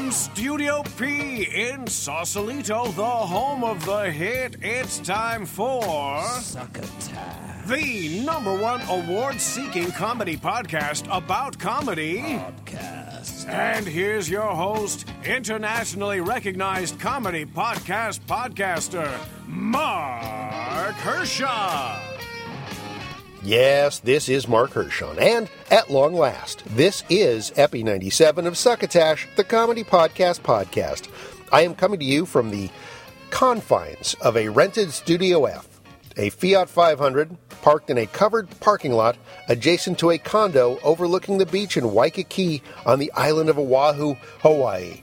From Studio P in Sausalito, the home of the hit, it's time for the number one award seeking comedy podcast about comedy. Podcast. And here's your host, internationally recognized comedy podcast podcaster, Mark Hershon. Yes, this is Mark Hershon, and at long last, this is Epi 97 of Succotash, the comedy podcast podcast. I am coming to you from the confines of a rented Studio F, a Fiat 500 parked in a covered parking lot adjacent to a condo overlooking the beach in Waikiki on the island of Oahu, Hawaii.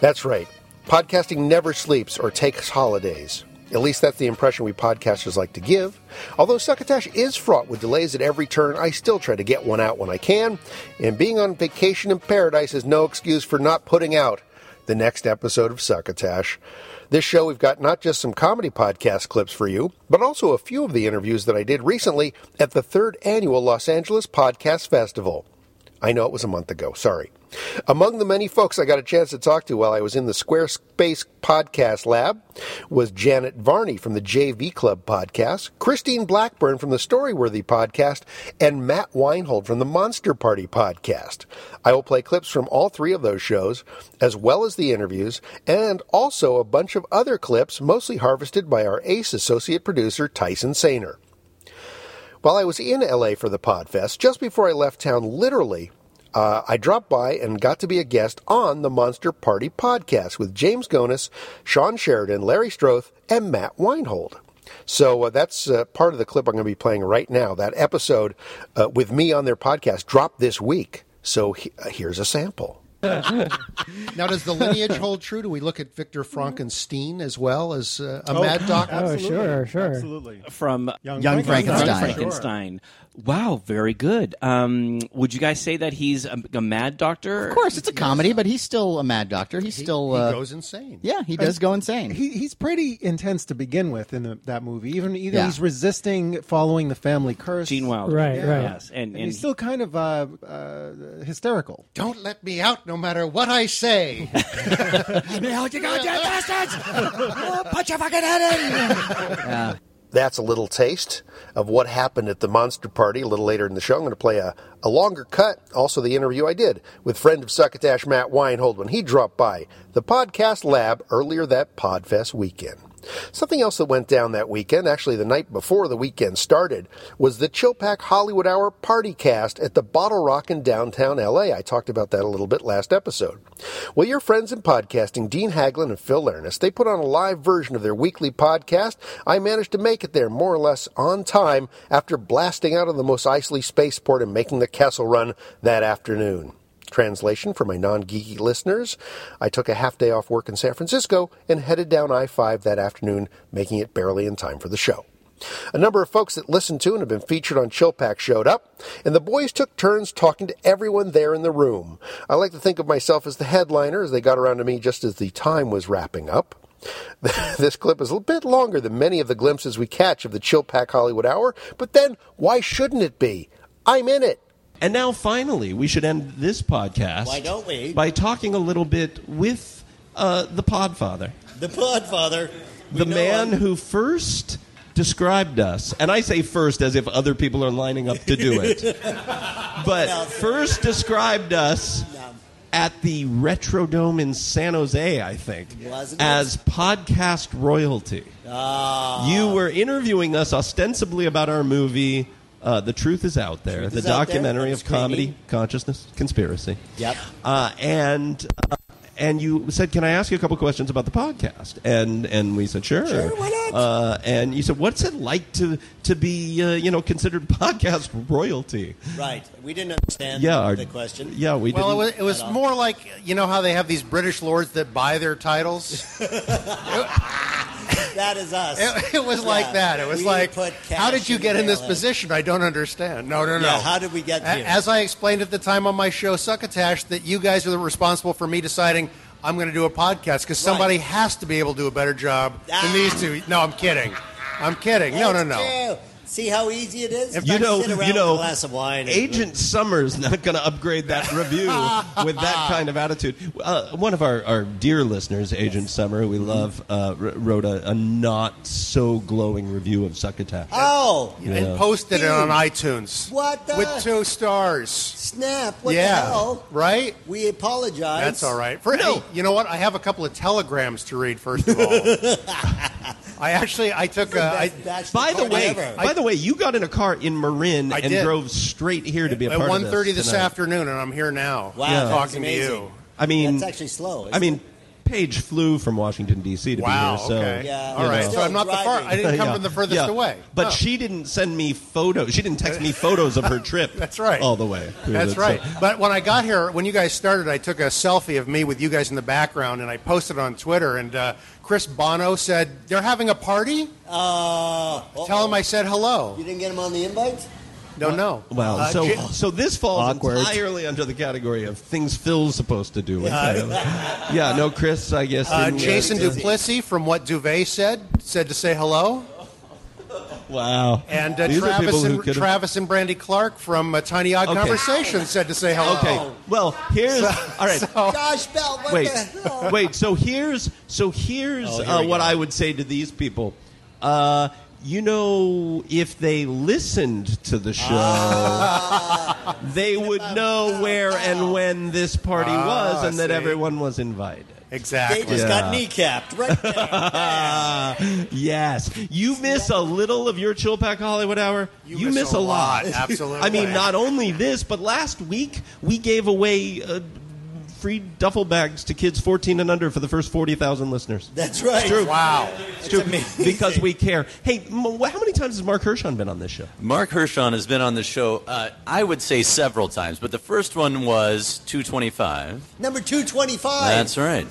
That's right, podcasting never sleeps or takes holidays. At least that's the impression we podcasters like to give. Although Succotash is fraught with delays at every turn, I still try to get one out when I can. And being on vacation in paradise is no excuse for not putting out the next episode of Succotash. This show, we've got not just some comedy podcast clips for you, but also a few of the interviews that I did recently at the third annual Los Angeles Podcast Festival. I know it was a month ago, sorry. Among the many folks I got a chance to talk to while I was in the Squarespace Podcast Lab was Janet Varney from the JV Club podcast, Christine Blackburn from the Storyworthy podcast, and Matt Weinhold from the Monster Party podcast. I will play clips from all three of those shows, as well as the interviews, and also a bunch of other clips, mostly harvested by our ace associate producer, Tyson Sainer. While I was in LA for the Podfest, just before I left town, literally, uh, I dropped by and got to be a guest on the Monster Party podcast with James Gonis, Sean Sheridan, Larry Strothe, and Matt Weinhold. So uh, that's uh, part of the clip I'm going to be playing right now. That episode uh, with me on their podcast dropped this week. So he- uh, here's a sample. Now, does the lineage hold true? Do we look at Victor Frankenstein as well as uh, a mad doctor? Oh, sure, sure. Absolutely. from Young Young Frankenstein. Frankenstein. Young Frankenstein. Wow, very good. Um, would you guys say that he's a, a mad doctor? Of course, it's a comedy, but he's still a mad doctor. He's still. he Uh, goes insane. yeah, he does go insane. He, he's pretty intense to begin with in the, that movie. Even either Yeah. he's resisting following the family curse. Gene Wilder. Right, right. Yes, and, And and he's still kind of uh, uh, hysterical. Don't let me out no matter what I say. That's a little taste of what happened at the Monster Party a little later in the show. I'm going to play a, a longer cut, also the interview I did with friend of Succotash Matt Weinhold when he dropped by the podcast lab earlier that Podfest weekend. Something else that went down that weekend, actually the night before the weekend started, was the Chillpack Hollywood Hour party cast at the Bottle Rock in downtown LA. I talked about that a little bit last episode. Well, your friends in podcasting, Dean Haglund and Phil Leirness, they put on a live version of their weekly podcast. I managed to make it there more or less on time after blasting out of the Mos Eisley spaceport and making the Kessel run that afternoon. Translation for my non geeky listeners I took a half day off work in San Francisco and headed down I 5 that afternoon, making it barely in time for the show. A number of folks that listened to and have been featured on Chillpack showed up, and the boys took turns talking to everyone there in the room. I like to think of myself as the headliner as they got around to me just as the time was wrapping up. this clip is a bit longer than many of the glimpses we catch of the Chillpack Hollywood Hour, but then why shouldn't it be? I'm in it. And now, finally, we should end this podcast. Why don't we? By talking a little bit with uh, the Podfather, The Podfather. We the man him. who first described us, and I say first as if other people are lining up to do it, but first described us at the Retrodome in San Jose, I think, Wasn't it? as podcast royalty. Ah. You were interviewing us ostensibly about our movie. Uh, the truth is out there. Truth the out there. documentary of comedy, consciousness, conspiracy. Yep. Uh, and uh, and you said, "Can I ask you a couple questions about the podcast?" And and we said, "Sure." Sure, why not? Uh, and you said, "What's it like to to be uh, you know considered podcast royalty?" Right. We didn't understand Yeah, our- the question. Yeah, we Well, didn't. was, it was more like you know how they have these British lords that buy their titles. That is us. It, it was Yeah. like that. It was We like, how did you get in this mail. position? I don't understand. No, no, no. Yeah, how did we get A- here? As I explained at the time on my show, Succotash, that you guys are the responsible for me deciding I'm going to do a podcast because somebody has to be able to do a better job than ah. these two. No, I'm kidding. I'm kidding. No, no, no. true. See how easy it is? You know, sit around you know, with a glass of wine. and- Agent Summers not going to upgrade that review with that kind of attitude. Uh, one of our, our dear listeners, Agent Summer, who we love, uh, wrote a, a not so glowing review of Succotash. Oh, and posted it on iTunes. What the- With two stars. snap! What yeah. the hell? Right? We apologize. That's all right. For, No. hey, you know what? I have a couple of telegrams to read. First of all, I actually I took a, I, That's By the way, ever. by the way, you got in a car in Marin I and did. drove straight here to be a at part one of thirty this this tonight. afternoon, and I'm here now. Wow, Yeah. that's talking to amazing. you. I mean, That's actually slow. I mean, Paige flew from Washington D.C. to Wow. be here, so okay. Yeah. All right. Still So I'm not the far. I didn't come Yeah. from the furthest Yeah. away. But Oh. she didn't send me photos. She didn't text me photos of her trip. That's right. All the way. That's it, so- right. But when I got here, when you guys started, I took a selfie of me with you guys in the background, and I posted it on Twitter. And uh, Chris Bono said they're having a party. uh, Tell him I said hello. You didn't get him on the invite? Don't know. Well, Uh, so J- so this falls Awkward. entirely under the category of things Phil's supposed to do. yeah, no, Chris, I guess. uh, didn't- Jason Duplessis, from what Duvet said, said to say hello. Wow. And uh, These are Travis, people who and, could've- Travis and Brandy Clark from uh, Tiny Odd Okay. Conversation said to say hello. Okay. Well, here's all right. Josh Bell, what wait, the hell? wait. So here's so here's Oh, here uh, what. I would say to these people. Uh, you know, if they listened to the show, Ah. they would know where and when this party was, and that see. everyone was invited. Exactly. They just Yeah. got kneecapped right there. Bam. Yes, you miss a little of your Chill Pack Hollywood Hour. You miss a lot, absolutely. I mean, not only this, but last week we gave away uh, free duffel bags to kids 14 and under for the first 40,000 listeners. That's right. Wow. It's true amazing. because we care. Hey, how many times has Mark Hershon been on this show? Mark Hershon has been on the show, uh, I would say several times, but the first one was 225. Number 225. That's right.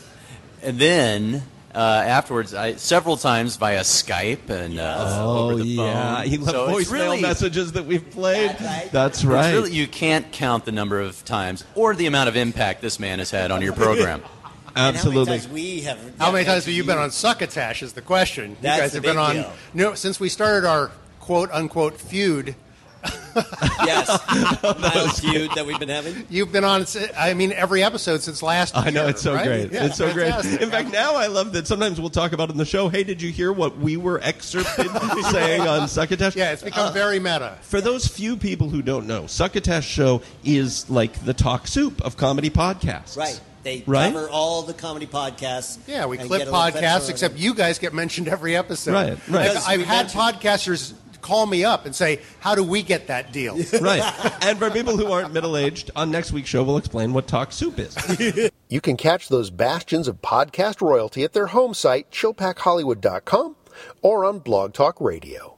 And then uh, afterwards, I, several times via Skype and uh, over the phone. Oh, he left So voicemail really- messages that we've played. That's right. That's right. really- you can't count the number of times or the amount of impact this man has had on your program. And How many Absolutely. times we have? How many times have you been on Succotash? Is the question. That's you guys the have been on. deal. No, since we started our quote unquote feud, Yes. Mild feud that we've been having. you've been on. I mean, every episode since last. I know year, it's so right? great. Yeah, it's so great. In fact, now I love that sometimes we'll talk about in the show. Hey, did you hear what we were excerpted saying on Succotash? yeah, it's become very meta. For those few people who don't know, Succotash Show is like the talk soup of comedy podcasts. Right. They Right? cover all the comedy podcasts. Yeah, we and clip get a little credit podcasts, except you guys get mentioned every episode. Right, right. I've, I've had mentioned- podcasters call me up and say, "How do we get that deal?" Right. and for people who aren't middle aged, on next week's show, we'll explain what talk soup is. You can catch those bastions of podcast royalty at their home site, chillpackhollywood.com, or on Blog Talk Radio.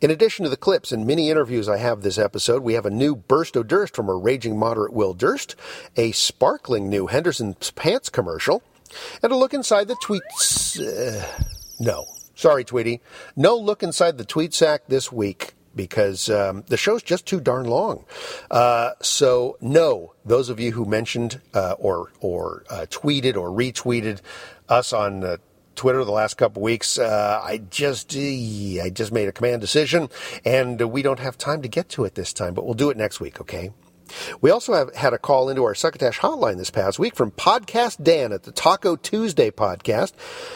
In addition to the clips and mini interviews I have this episode, we have a new Burst o' Durst from a raging moderate Will Durst, a sparkling new Henderson's Pants commercial, and a look inside the tweets. Uh, no. Sorry, Tweety. No look inside the tweet sack this week because um, the show's just too darn long. Uh, so, no, those of you who mentioned uh, or or uh, tweeted or retweeted us on uh, Twitter the last couple weeks, uh, I just uh, I just made a command decision, and we don't have time to get to it this time, but we'll do it next week, okay? We also have had a call into our Succotash hotline this past week from Podcast Dan at the Taco Tuesday podcast.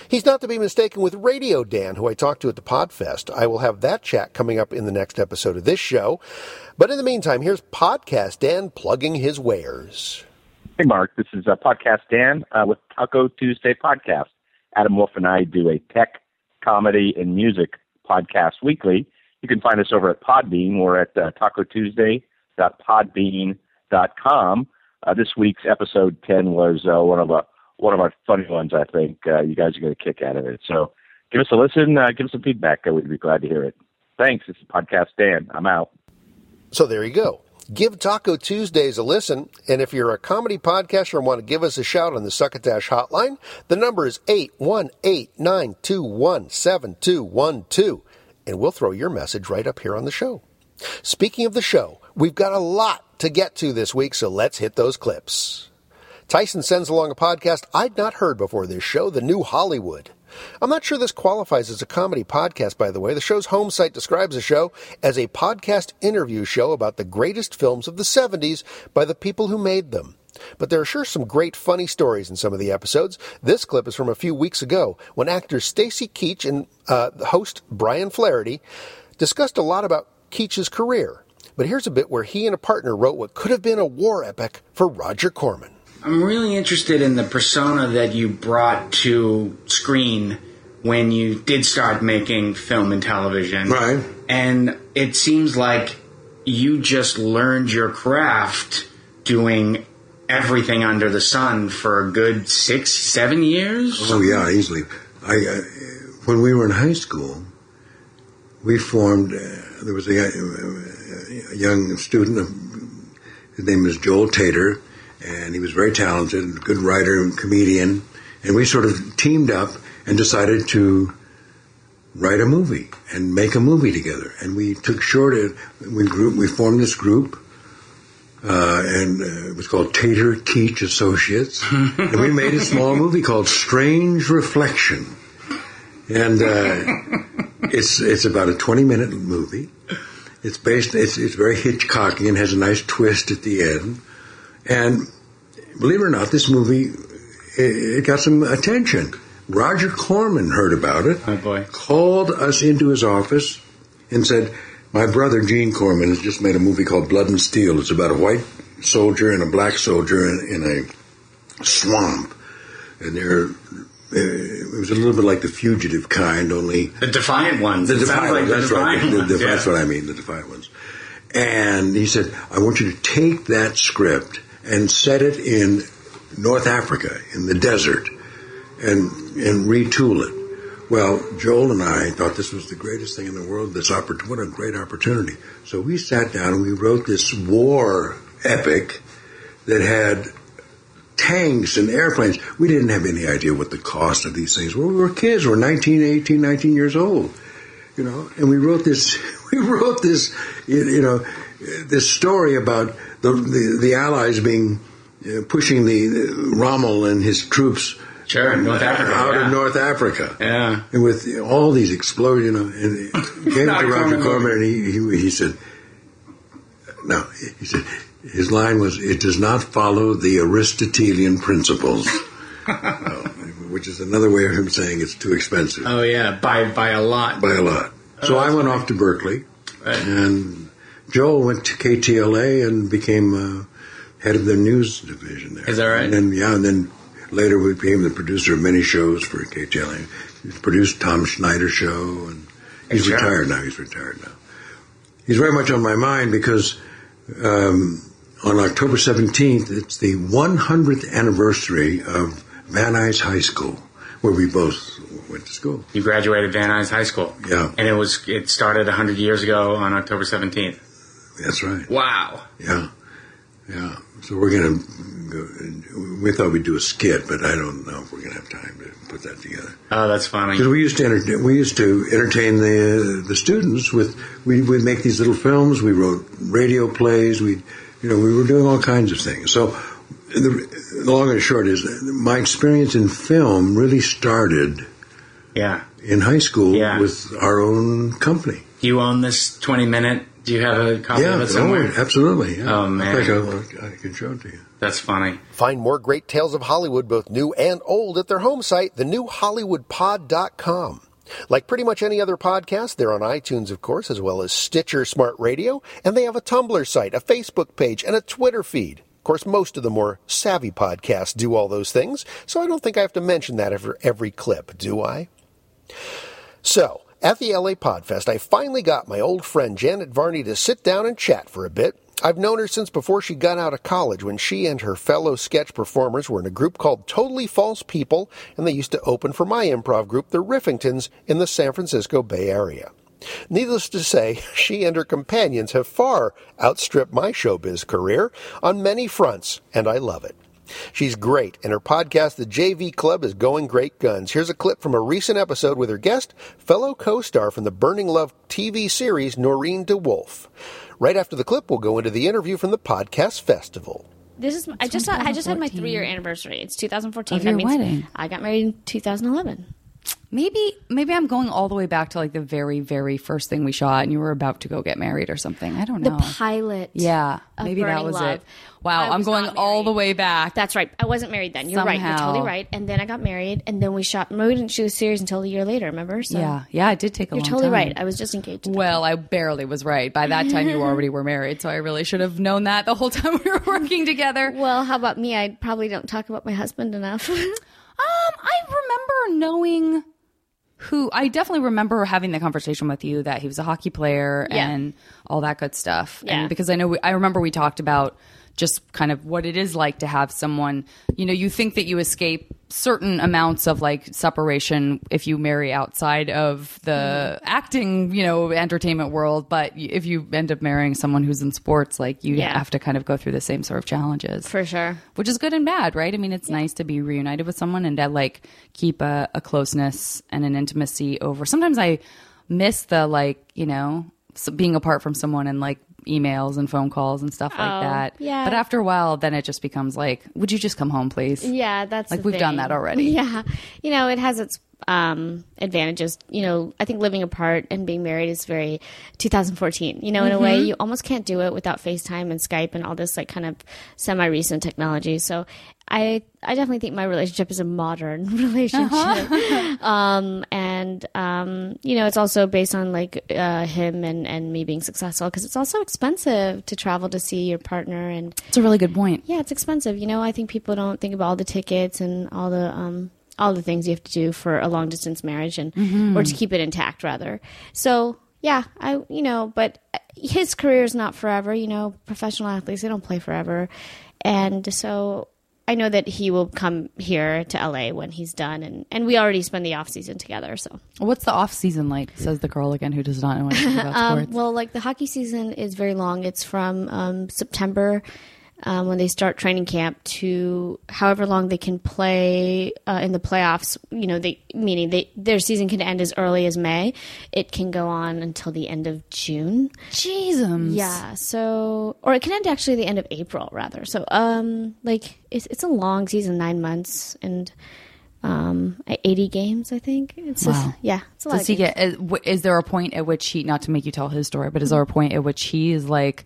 He's not to be mistaken with Radio Dan, who I talked to at the Podfest. I will have that chat coming up in the next episode of this show. But in the meantime, here's Podcast Dan plugging his wares. Hey, Mark. This is uh, Podcast Dan uh, with Taco Tuesday Podcast. Adam Wolf and I do a tech, comedy, and music podcast weekly. You can find us over at Podbean. We're at uh, tacottuesday.podbean.com. Uh, this week's episode 10 was uh, one of our one of our funny ones. I think uh, you guys are going to kick out of it. So give us a listen. Uh, give us some feedback. Uh, we'd be glad to hear it. Thanks. This is Podcast Dan. I'm out. So there you go. Give Taco Tuesdays a listen, and if you're a comedy podcaster and want to give us a shout on the Succotash hotline, the number is 818-921-7212, and we'll throw your message right up here on the show. Speaking of the show, we've got a lot to get to this week, so let's hit those clips. Tyson sends along a podcast I'd not heard before this show, The New Hollywood. I'm not sure this qualifies as a comedy podcast, by the way. The show's home site describes the show as a podcast interview show about the greatest films of the 70s by the people who made them. But there are sure some great funny stories in some of the episodes. This clip is from a few weeks ago when actors Stacy Keach and uh, host Brian Flaherty discussed a lot about Keach's career. But here's a bit where he and a partner wrote what could have been a war epic for Roger Corman. I'm really interested in the persona that you brought to screen when you did start making film and television. Right. And it seems like you just learned your craft doing everything under the sun for a good six, seven years. Oh yeah, easily. I uh, when we were in high school, we formed. Uh, there was a, a young student. His name was Joel Tator, and he was very talented, good writer and comedian. And we sort of teamed up and decided to write a movie and make a movie together. And we took short. We group. We formed this group. Uh, and uh, it was called Tator Keach Associates, and we made a small movie called Strange Reflection, and uh, it's it's about a twenty minute movie. It's based. It's it's very Hitchcockian, has a nice twist at the end, and believe it or not, this movie it, it got some attention. Roger Corman heard about it, Oh boy. called us into his office, and said, "My brother Gene Corman has just made a movie called Blood and Steel. It's about a white soldier and a black soldier in, in a swamp, and they're." It was a little bit like the fugitive kind, only The Defiant ones. the It Defiant ones. That's right. Defiant The- the- yeah. That's what I mean. The Defiant ones. And he said, "I want you to take that script and set it in North Africa, in the desert, and and retool it." Well, Joel and I thought this was the greatest thing in the world. This oppor- what a great opportunity. So we sat down and we wrote this war epic that had tanks and airplanes. We didn't have any idea what the cost of these things were. We were kids. We were 19, 18, 19 years old. You know, and we wrote this, we wrote this, you know, this story about the, the, the Allies being, uh, pushing the, Rommel and his troops Sure, North Africa, out yeah. of North Africa. Yeah. And with all these explosions, you know, and came to Roger. Corman and he, he, he said, no, he said, his line was, it does not follow the Aristotelian principles. Uh, which is another way of him saying it's too expensive Oh yeah, by by a lot. by a lot. So I went off to Berkeley, and Joel went to KTLA and became uh, head of the news division there. Is that right? And then yeah, and then later we became the producer of many shows for KTLA. He produced Tom Snyder show, and he's retired now. He's retired now. He's very much on my mind because um, on October 17th, it's the 100th anniversary of Van Nuys High School, where we both went to school. You graduated Van Nuys High School. Yeah. And it was it started 100 years ago on October 17th. That's right. Wow. Yeah, yeah. So we're gonna. Go, we thought we'd do a skit, but I don't know if we're gonna have time to put that together. Oh, that's funny. Because we used to entertain, we used to entertain the the students with we would make these little films. We wrote radio plays. We, you know, we were doing all kinds of things. So the, the long and short is my experience in film really started Yeah. in high school Yeah. with our own company. Do you own this 20 minute? Do you have a copy yeah, of it somewhere? oh, absolutely. Yeah. Oh, man. fact, I, I can show it to you. That's funny. Find more great tales of Hollywood, both new and old, at their home site, thenewhollywoodpod.com. Like pretty much any other podcast, they're on iTunes, of course, as well as Stitcher Smart Radio, and they have a Tumblr site, a Facebook page, and a Twitter feed. Of course, most of the more savvy podcasts do all those things, so I don't think I have to mention that for every clip, do I? So, at the LA Podfest, I finally got my old friend Janet Varney to sit down and chat for a bit. I've known her since before she got out of college when she and her fellow sketch performers were in a group called Totally False People, and they used to open for my improv group, the Riffingtons, in the San Francisco Bay Area. Needless to say, she and her companions have far outstripped my showbiz career on many fronts, and I love it. She's great, and her podcast, The JV Club, is going great guns. Here's a clip from a recent episode with her guest, fellow co star from the Burning Love TV series, Noureen DeWulf. Right after the clip, we'll go into the interview from the Podcast Festival. This is I just I just had my three year anniversary. It's 2014. Of your that means wedding. I got married in 2011. Maybe maybe I'm going all the way back to like the very very first thing we shot, and you were about to go get married or something. I don't know. The pilot. Yeah, maybe that was Love. it. Wow, I I'm going all the way back. That's right. I wasn't married then. You're right. You're totally right. And then I got married, and then we shot. We didn't shoot a series until a year later. Remember? So Yeah, yeah, it did take a long time. You're totally time. right. I was just engaged. Well, I barely was right. By that time, you already were married, so I really should have known that the whole time we were working together. Well, how about me? I probably don't talk about my husband enough. Um, I remember knowing who. I definitely remember having the conversation with you that he was a hockey player Yeah. and all that good stuff. Yeah. And because I know, we, I remember we talked about just kind of what it is like to have someone. You know, you think that you escape certain amounts of like separation if you marry outside of the mm-hmm. acting, you know, entertainment world, but if you end up marrying someone who's in sports, like you Yeah. have to kind of go through the same sort of challenges For sure. which is good and bad, right? I mean, it's nice to be reunited with someone and to like keep a, a closeness and an intimacy over. Sometimes I miss the like, you know, being apart from someone and like emails and phone calls and stuff like Oh, that. yeah. But after a while, then it just becomes like, would you just come home, please? Yeah, that's like we've done that already. Yeah, you know, it has its um, advantages. You know, I think living apart and being married is very 2014. You know, in a way, Mhm. you almost can't do it without FaceTime and Skype and all this like kind of semi recent technology. So, I I definitely think my relationship is a modern relationship. um, and um, you know, it's also based on like uh, him and and me being successful because it's also expensive to travel to see your partner and It's a really good point. yeah, it's expensive. You know, I think people don't think about all the tickets and all the um all the things you have to do for a long distance marriage and Mhm. or to keep it intact rather. So, yeah, I you know, but his career is not forever, you know, professional athletes they don't play forever. And so I know that he will come here to LA when he's done and and we already spend the off season together, so What's the off season like? Says the girl again who does not know anything about um, sports. well, like the hockey season is very long. It's from um, September um, when they start training camp to however long they can play uh, in the playoffs. You know, they meaning they their season can end as early as May. It can go on until the end of June. Jesus. Yeah. So, or it can end actually the end of April rather. So, um, like it's it's a long season, nine months and. Um, eighty games, I think. It's just, yeah, it's a lot. Does he games. get? Is, is there a point at which he? Not to make you tell his story, but is there a point at which he is like,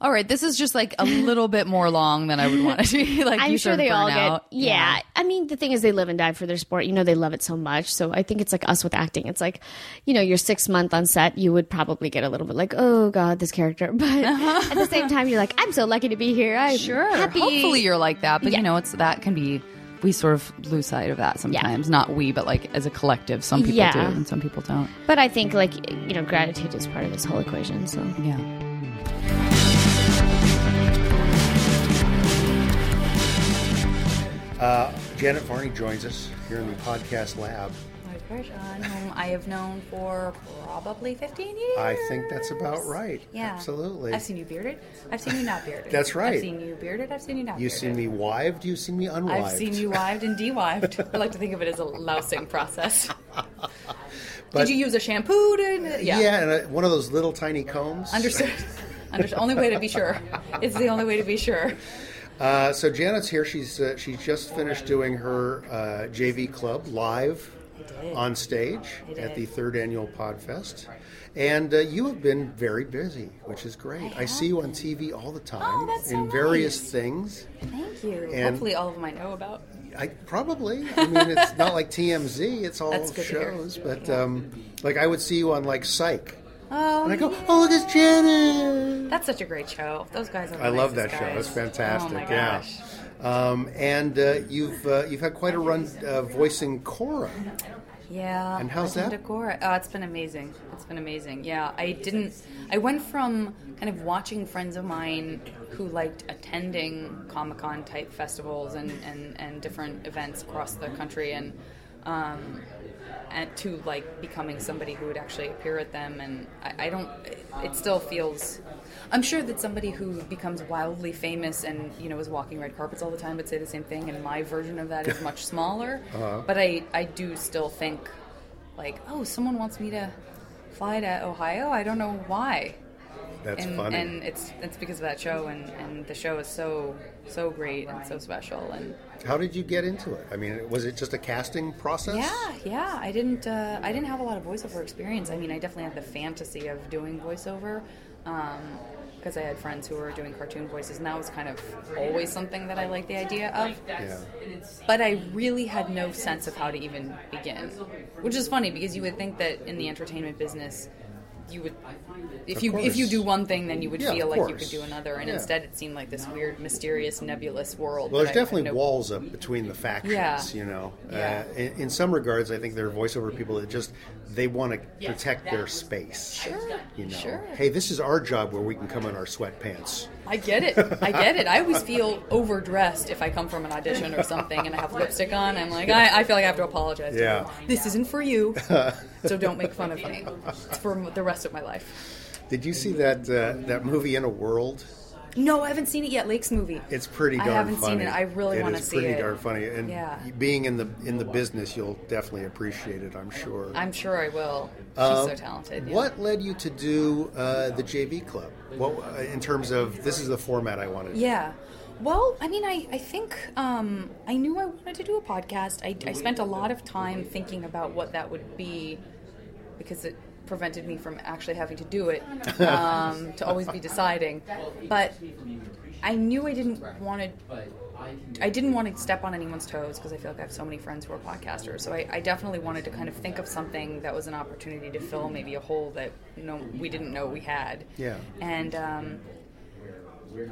"All right, this is just like a little bit more long than I would want it to be." Like, I'm you sure they all burn get. out. Yeah. I mean, the thing is, they live and die for their sport. You know, they love it so much. So I think it's like us with acting. It's like, you know, your six month on set, you would probably get a little bit like, oh god, this character. But uh-huh. at the same time, you're like, I'm so lucky to be here. I'm Sure. happy. Hopefully, you're like that, but Yeah. you know, it's that can be. We sort of lose sight of that sometimes. Not we, but like as a collective, some people Yeah. do and some people don't. But I think like you know, gratitude is part of this whole equation. So yeah. Uh, Janet Varney joins us here in the podcast lab. Whom I have known for probably 15 years. I think that's about right. Yeah. Absolutely. I've seen you bearded. I've seen you not bearded. That's right. I've seen you bearded. I've seen you not You've bearded. seen me wived, you've seen me unwived. I've seen you wived and de-wived. I like to think of it as a lousing process. But- Did you use a shampoo to? Yeah. and a, one of those little tiny combs. Understood. Understood. Only way to be sure. It's the only way to be sure. Uh, so Janet's here. She's uh, she's just finished doing her uh, JV club live on stage at the third annual Podfest, and uh, you have been very busy, which is great. I, see you on TV all the time Oh, that's so in various nice. things. Thank you. And- Hopefully, all of them I know about. I probably. I mean, it's not like TMZ. It's all That's good to hear. shows, but um, like I would see you on like Psych, Oh, and I go, "Oh, look, it's Janet." That's such a great show. Those guys are. I love that nicest show. guys. It's fantastic. Oh my yeah. Um, and uh, you've uh, you've had quite a run uh, voicing Korra. Yeah. And how's that? Korra. Oh, it's been amazing. It's been amazing. Yeah, I didn't. I went from kind of watching friends of mine who liked attending Comic Con type festivals and, and, and different events across the country, and um, and to like becoming somebody who would actually appear at them. And I, I don't. It still feels. I'm sure that somebody who becomes wildly famous and you know is walking red carpets all the time would say the same thing. And my version of that is much smaller. Uh-huh. But I I do still think like oh someone wants me to fly to Ohio. I don't know why. That's and, funny. And it's it's because of that show, and, and the show is so so great and so special. And How did you get into it? I mean, was it just a casting process? yeah, yeah, I didn't uh, I didn't have a lot of voiceover experience. I mean, I definitely had the fantasy of doing voiceover. because I had friends who were doing cartoon voices, and that was kind of always something that I liked the idea of. Yeah. But I really had no sense of how to even begin, which is funny because you would think that in the entertainment business, you would, if Of you if you do one thing, then you would Yeah, feel of like you could do another, and Yeah. instead it seemed like this weird, mysterious, nebulous world. Well, there's that I had definitely no- walls up between the factions, Yeah. you know. Yeah. Uh, in, in some regards, I think there are voiceover people that just they want to protect their space. Sure, You know, sure. hey, this is our job where we can come in our sweatpants. I get it. I get it. I always feel overdressed if I come from an audition or something and I have lipstick on. I'm like, I, I feel like I have to apologize. Yeah. you. This isn't for you, so don't make fun of me. It's for the rest of my life. Did you see that uh, that movie In a World? No, I haven't seen it yet. Lake's movie. It's pretty darn funny. I haven't funny. seen it. I really wanna see it. It is see pretty darn funny, and Yeah. being in the in the business, you'll definitely appreciate it. I'm sure. I'm sure I will. She's Um, so talented. yeah. What led you to do uh, the JV Club? What uh, in terms of this is the format I wanted? Yeah. Well, I mean, I, I think um, I knew I wanted to do a podcast. I, I spent a lot of time thinking about what that would be because it prevented me from actually having to do it, um, to always be deciding. But I knew I didn't want to. I didn't want to step on anyone's toes because I feel like I have so many friends who are podcasters. So I, I definitely wanted to kind of think of something that was an opportunity to fill maybe a hole that no we didn't know we had. Yeah. And um,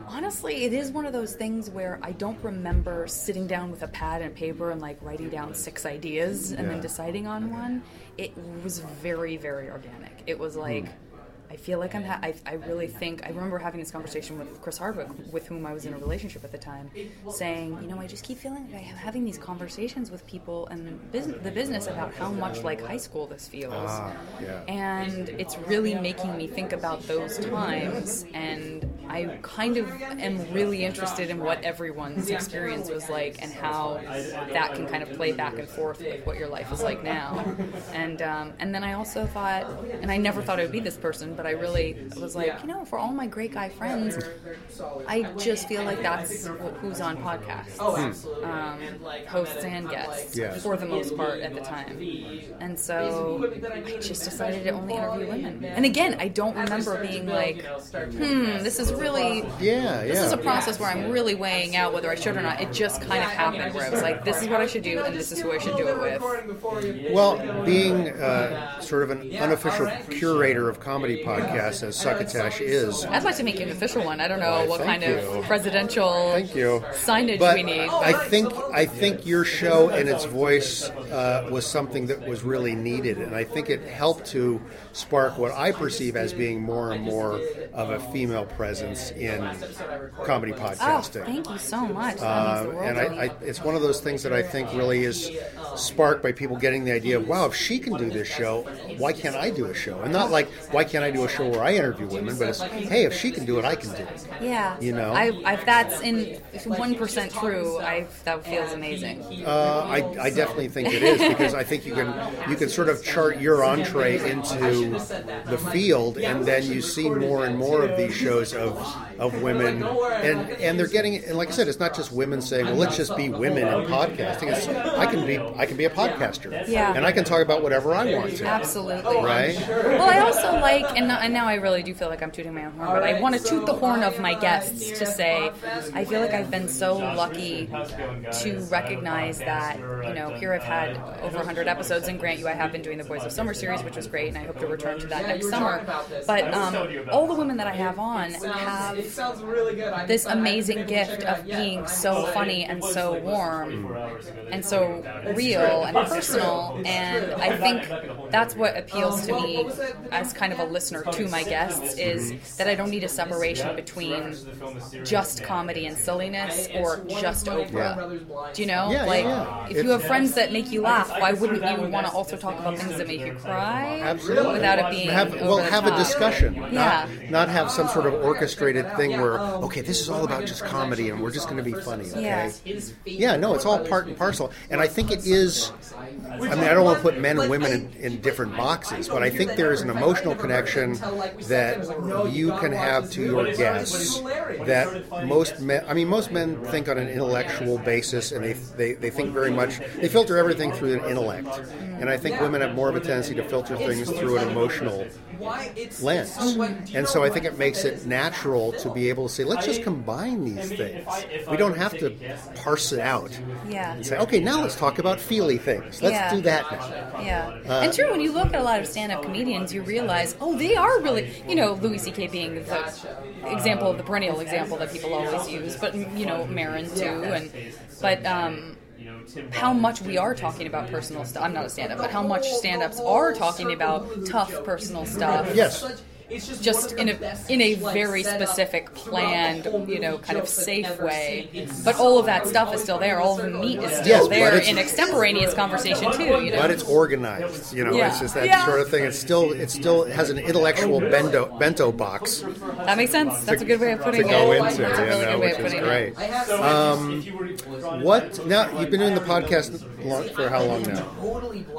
honestly, it is one of those things where I don't remember sitting down with a pad and paper and like writing down six ideas and then deciding on one. It was very, very organic. It was like. I feel like I'm. Ha- I, I really think. I remember having this conversation with Chris Hardwick, with whom I was in a relationship at the time, saying, you know, I just keep feeling like I'm having these conversations with people and business, the business about how much like high school this feels Ah, yeah. and it's really making me think about those times and i kind of am really interested in what everyone's experience was like and how that can kind of play back and forth with what your life is like now and um, and then i also thought and i never thought it would be this person but i really was like you know for all my great guy friends i just feel like that's who's on podcasts. Um, hosts and guests Yeah. for the most part at the time. and so I just decided to only interview women. And again, I don't remember being like, hmm, this is really Yeah, This is a process where I'm really weighing out whether I should or not. It just kind of happened where I was like, this is what I should do, and this is who I should do it with. Well, being uh, sort of an unofficial curator of comedy podcasts, as Succotash is, I'd like to make you an official one. I don't know Why, what kind you. of presidential Thank you. signage but we need. I think I think your show and its voice uh, was something that was really needed, and I think it helped to spark what I perceive as being more and more of a female presence in comedy Oh, podcasting. thank you so much. Uh, and I. I, it's one of those things that I think really is sparked by people getting the idea of, wow, if she can do this show, why can't I do a show? And not like, why can't I do a show where I interview women, but it's, hey, if she can do it, I can do it. Yeah, You know? I, I, if that's in one percent true, I that feels amazing. Uh, I, I definitely think it is because I think you can you can sort of chart your entree into the field, and then you see more and more of these shows of of women, and and they're getting and like I said, it's not just women saying, well, let's just be women in podcasting. It's I can be I can be a podcaster, Yeah. and I can talk about whatever I want to, Absolutely. right? Well, I also like, and, and now I really do feel like I'm tooting my own horn, but I want to toot the horn of my guests to say I feel like I've been so lucky to recognize that, you know, here I've had over 100 episodes, and grant you, I have been doing the Boys of Summer series, which was great, and I hope to return to that next summer. But um, all the women that I have on have this amazing gift of being so funny and so warm and so real and personal. And I think that's what appeals to me as kind of a listener to my guests is mm-hmm. that I don't need a separation between just comedy and silliness or just Oprah. Do you know? Yeah, yeah, like, yeah. if you have friends that make you laugh, why wouldn't you want to also talk about things that make you cry? Absolutely. Without it being have, well, over the have a discussion. Yeah. Not, not have some sort of orchestrated thing where, okay, this is all about just comedy and we're just going to be funny. Okay. Yeah. Yeah, no, it's all part and parcel. And I think it is. I mean, I don't want to put men and women in, in different boxes, but I think there is an emotional connection that you can have to your guests that most men, I mean, most men think on an intellectual basis and they, they, they think very much, they filter everything through an intellect. And I think women have more of a tendency to filter things through an emotional lens. And so I think it makes it natural to be able to say, let's just combine these things. We don't have to parse it out Yeah. and say, okay, now let's talk about feely things. Let's Yeah. do that now. Yeah. Uh, and true, when you look at a lot of stand up comedians, you realize, oh, they are really, you know, Louis C.K. being the example of the perennial example that people always use, but, you know, Maron too. and But, um, how much we are talking about personal stuff. I'm not a stand up, but how much stand ups are talking about tough personal stuff. Yes. Just in a in a very specific, planned, you know, kind of safe way. But all of that stuff is still there. All the meat is still Yes, there in extemporaneous conversation too. You know, But it's organized, you know. Yeah. It's just that Yeah. sort of thing. It's still, it still has an intellectual bento bento box That makes sense. That's a good way of putting to it. go into, That's a you really know, good way of is putting great. Um, what now? You've been doing the podcast long, for how long now?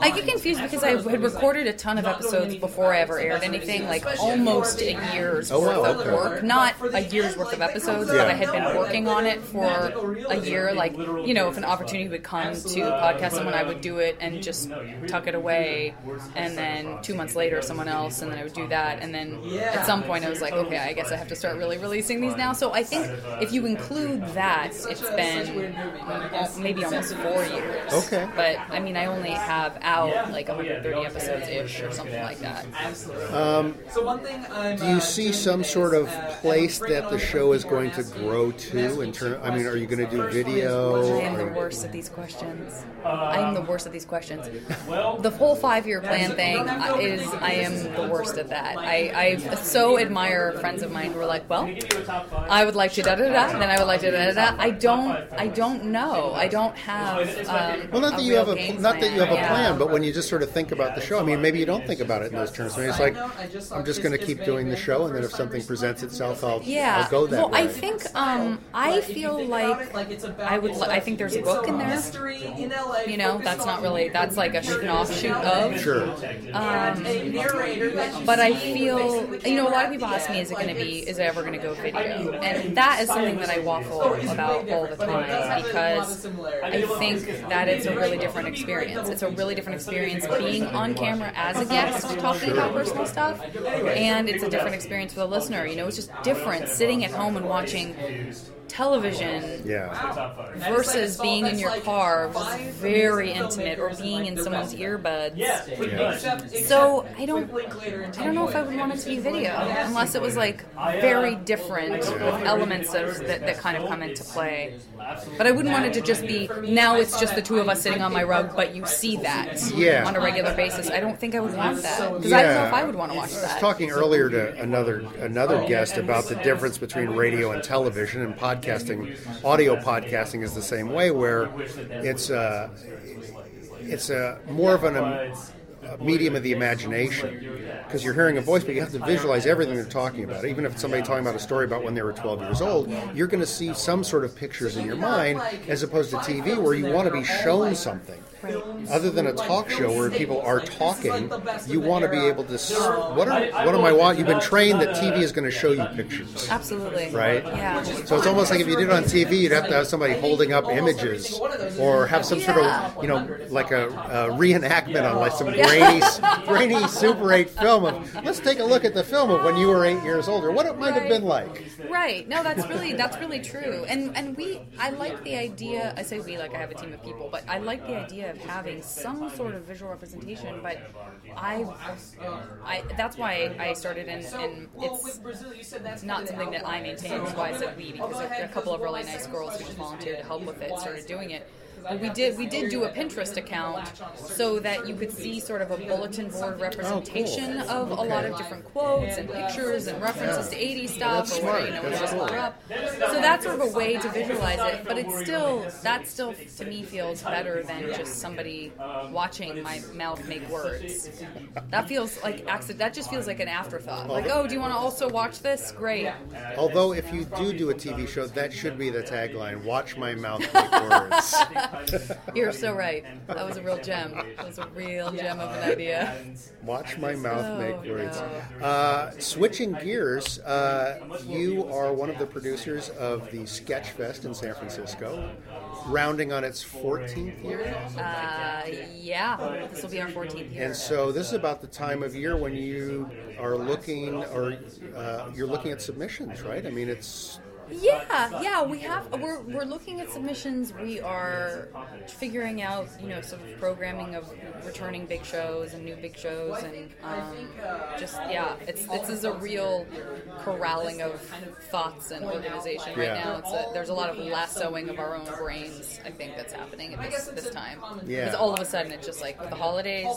I get confused because I had recorded a ton of episodes before I ever aired anything, like almost a year's Oh, worth wow, of okay. work. Not a year's worth of episodes, Yeah. but I had been working on it for a year. Like, you know, if an opportunity would come to podcast someone, I would do it and just tuck it away. And then two months later, someone else, and then I would do that. And then at some point, I was like, okay, I guess I have to start really releasing these now. So I think if you include that, it's been uh, maybe almost four years. Okay. But I mean, I only have out like 130 episodes ish or something like that. Absolutely. Um, do you see some sort of place that the show is going to grow to? In term, I mean, are you going to do video? I am the worst at these questions. I am the worst at these questions. The whole five-year plan thing is I am the worst at that. I, I so admire friends of mine who are like, well, I would like to da da da, and then I would like to da da da. I don't, I don't know. I don't have. Um, Well, not that you have a game not that you have a Yeah. plan, but when you just sort of think about the show, I mean, maybe you don't think about it in those terms. I mean, it's like I'm just going to keep doing the show, and then if something presents itself, I'll Yeah. I'll go that well, way. I think um, I feel like I would. li- I think there's a book in there. You know, that's not really. That's like a sh- an offshoot of. Sure. Um, but I feel, you know, a lot of people ask me, is it going to be, is it ever going to go video? And that is something that I waffle about all the time because I think that it's a really different experience. It's a really different experience being on camera as a guest talking about personal stuff, and it's a different experience for the listener. You know, it's just different sitting at home and watching television yeah. versus being in your car, which is very intimate, or being in someone's earbuds. So I don't, I don't know if I would want it to be video unless it was like very different with elements of that, that kind of come into play. But I wouldn't want it to just be now it's just the two of us sitting on my rug, but you see that Yeah. on a regular basis. I don't think I would want that because I don't know if I would want to watch that. I was that. talking earlier to another another guest about the difference between radio and television and podcasting. Audio podcasting is the same way, where it's uh, it's a more of an. Um, a medium of the imagination because you're hearing a voice but you have to visualize everything they're talking about even if it's somebody talking about a story about when they were 12 years old you're going to see some sort of pictures in your mind as opposed to tv where you want to be shown something other than a talk show where people are talking, you want to be able to. s- What are what am I want? You've been trained that TV is going to show you pictures, Absolutely. right? Yeah. So it's almost like if you did it on TV, you'd have to have somebody holding up images, or have some sort of you know like a, a reenactment on like some grainy, grainy Super 8 film of. Let's take a look at the film of when you were eight years old, or what it might have been like. Right. No, that's really that's really true. And and we I like the idea. I say we like I have a team of people, but I like the idea of having some sort of visual representation. But I, I that's why I started in. and it's not something that I maintain. That's why I said we because a, a couple of really nice girls who just volunteered to help with it started doing it. But we did we did do a Pinterest account so that you could see sort of a bulletin board oh, representation of a lot of different quotes and pictures and references to 80s stuff That's or you know That's you just grew up. So that's sort of a way to visualize it, but it's still that still to me feels better than just somebody watching my mouth make words. That feels like accident. That just feels like an afterthought. Like, oh, do you want to also watch this? Great. Although, if you do do a TV show, that should be the tagline: "Watch my mouth make words." You're so right. That was a real gem. That was a real gem of an idea. Watch my mouth Oh, make words. Uh, switching gears, uh, you are one of the producers of the Sketch Fest in San Francisco, rounding on its 14th year. Uh, yeah, this will be our 14th year. And so this is about the time of year when you are looking, or uh, you're looking at submissions, right? I mean, it's Yeah, yeah, we have. We're, we're looking at submissions. We are figuring out, you know, sort of programming of returning big shows and new big shows, and um, just yeah, it's this is a real corralling of thoughts and organization right Yeah. now. It's a, there's a lot of lassoing of our own brains. I think that's happening at this this time. Yeah. Because all of a sudden it's just like with the holidays,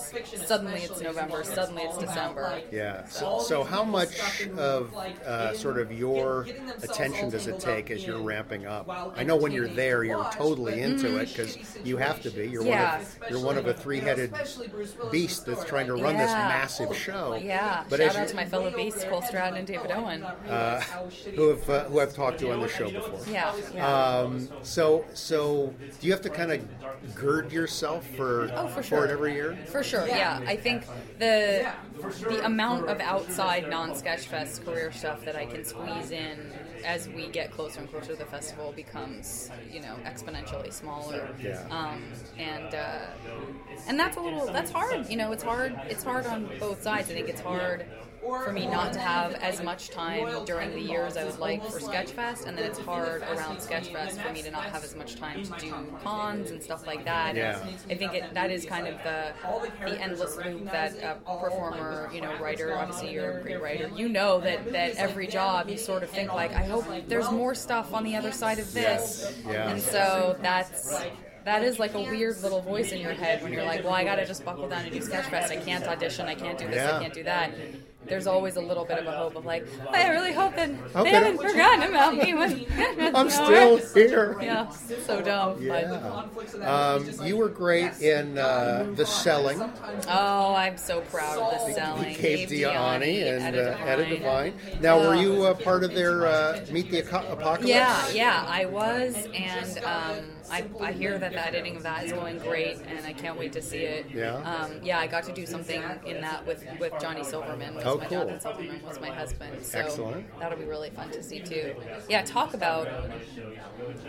suddenly it's November, suddenly it's December. Yeah. So, so how much of uh, sort of your attention does it take as you're ramping up? I know when you're there, you're totally into it because you have to be. You're Yeah. one of you're one of a three-headed beast that's trying to run this massive show. Yeah. But Shout out to my fellow beasts, Cole Stroud and David Owen. uh, who have uh, who I've talked to on the show before. Yeah, yeah. Um, so so do you have to kind of gird yourself for Oh, for sure. it every year? For sure, yeah. I think the the amount of outside non-sketch fest career stuff that I can squeeze in as we get closer and closer to the festival becomes, you know, exponentially smaller. Yeah. Um, and uh, and that's a little that's hard. You know, it's hard. It's hard on both sides. I think it's hard for me not to have as much time during the year as I would like for Sketchfest, and then it's hard around Sketchfest for me to not have as much time to do cons and stuff like that. Yeah. I think it, that is kind of the the endless loop that a performer, you know, writer. Obviously, you're a great writer. You know that that every job you sort of think like, I hope there's more stuff on the other side of this. Yeah. And so that's. That is like a weird little voice in your head when you're like, well, I gotta just buckle down and do Sketchfest. I can't audition. I can't do this. Yeah. I can't do that. There's always a little bit of a hope of like, I really hope that Okay. they haven't forgotten about me. I'm still here. Yeah, so dumb. Yeah. Um, you were great in uh, the selling. Oh, I'm so proud of the selling. Gabe Diani and Etta uh, Devine. Devine. Now, were you uh, part of their uh, Meet the Apocalypse? Yeah, yeah, I was, and um, I, I hear that the editing of that is going great, and I can't wait to see it. Yeah? um, yeah. I got to do something in that with, with Johnny Silverman. Was Oh, my cool. Jonathan Silverman was my husband. So Excellent. That'll be really fun to see too. Yeah, talk about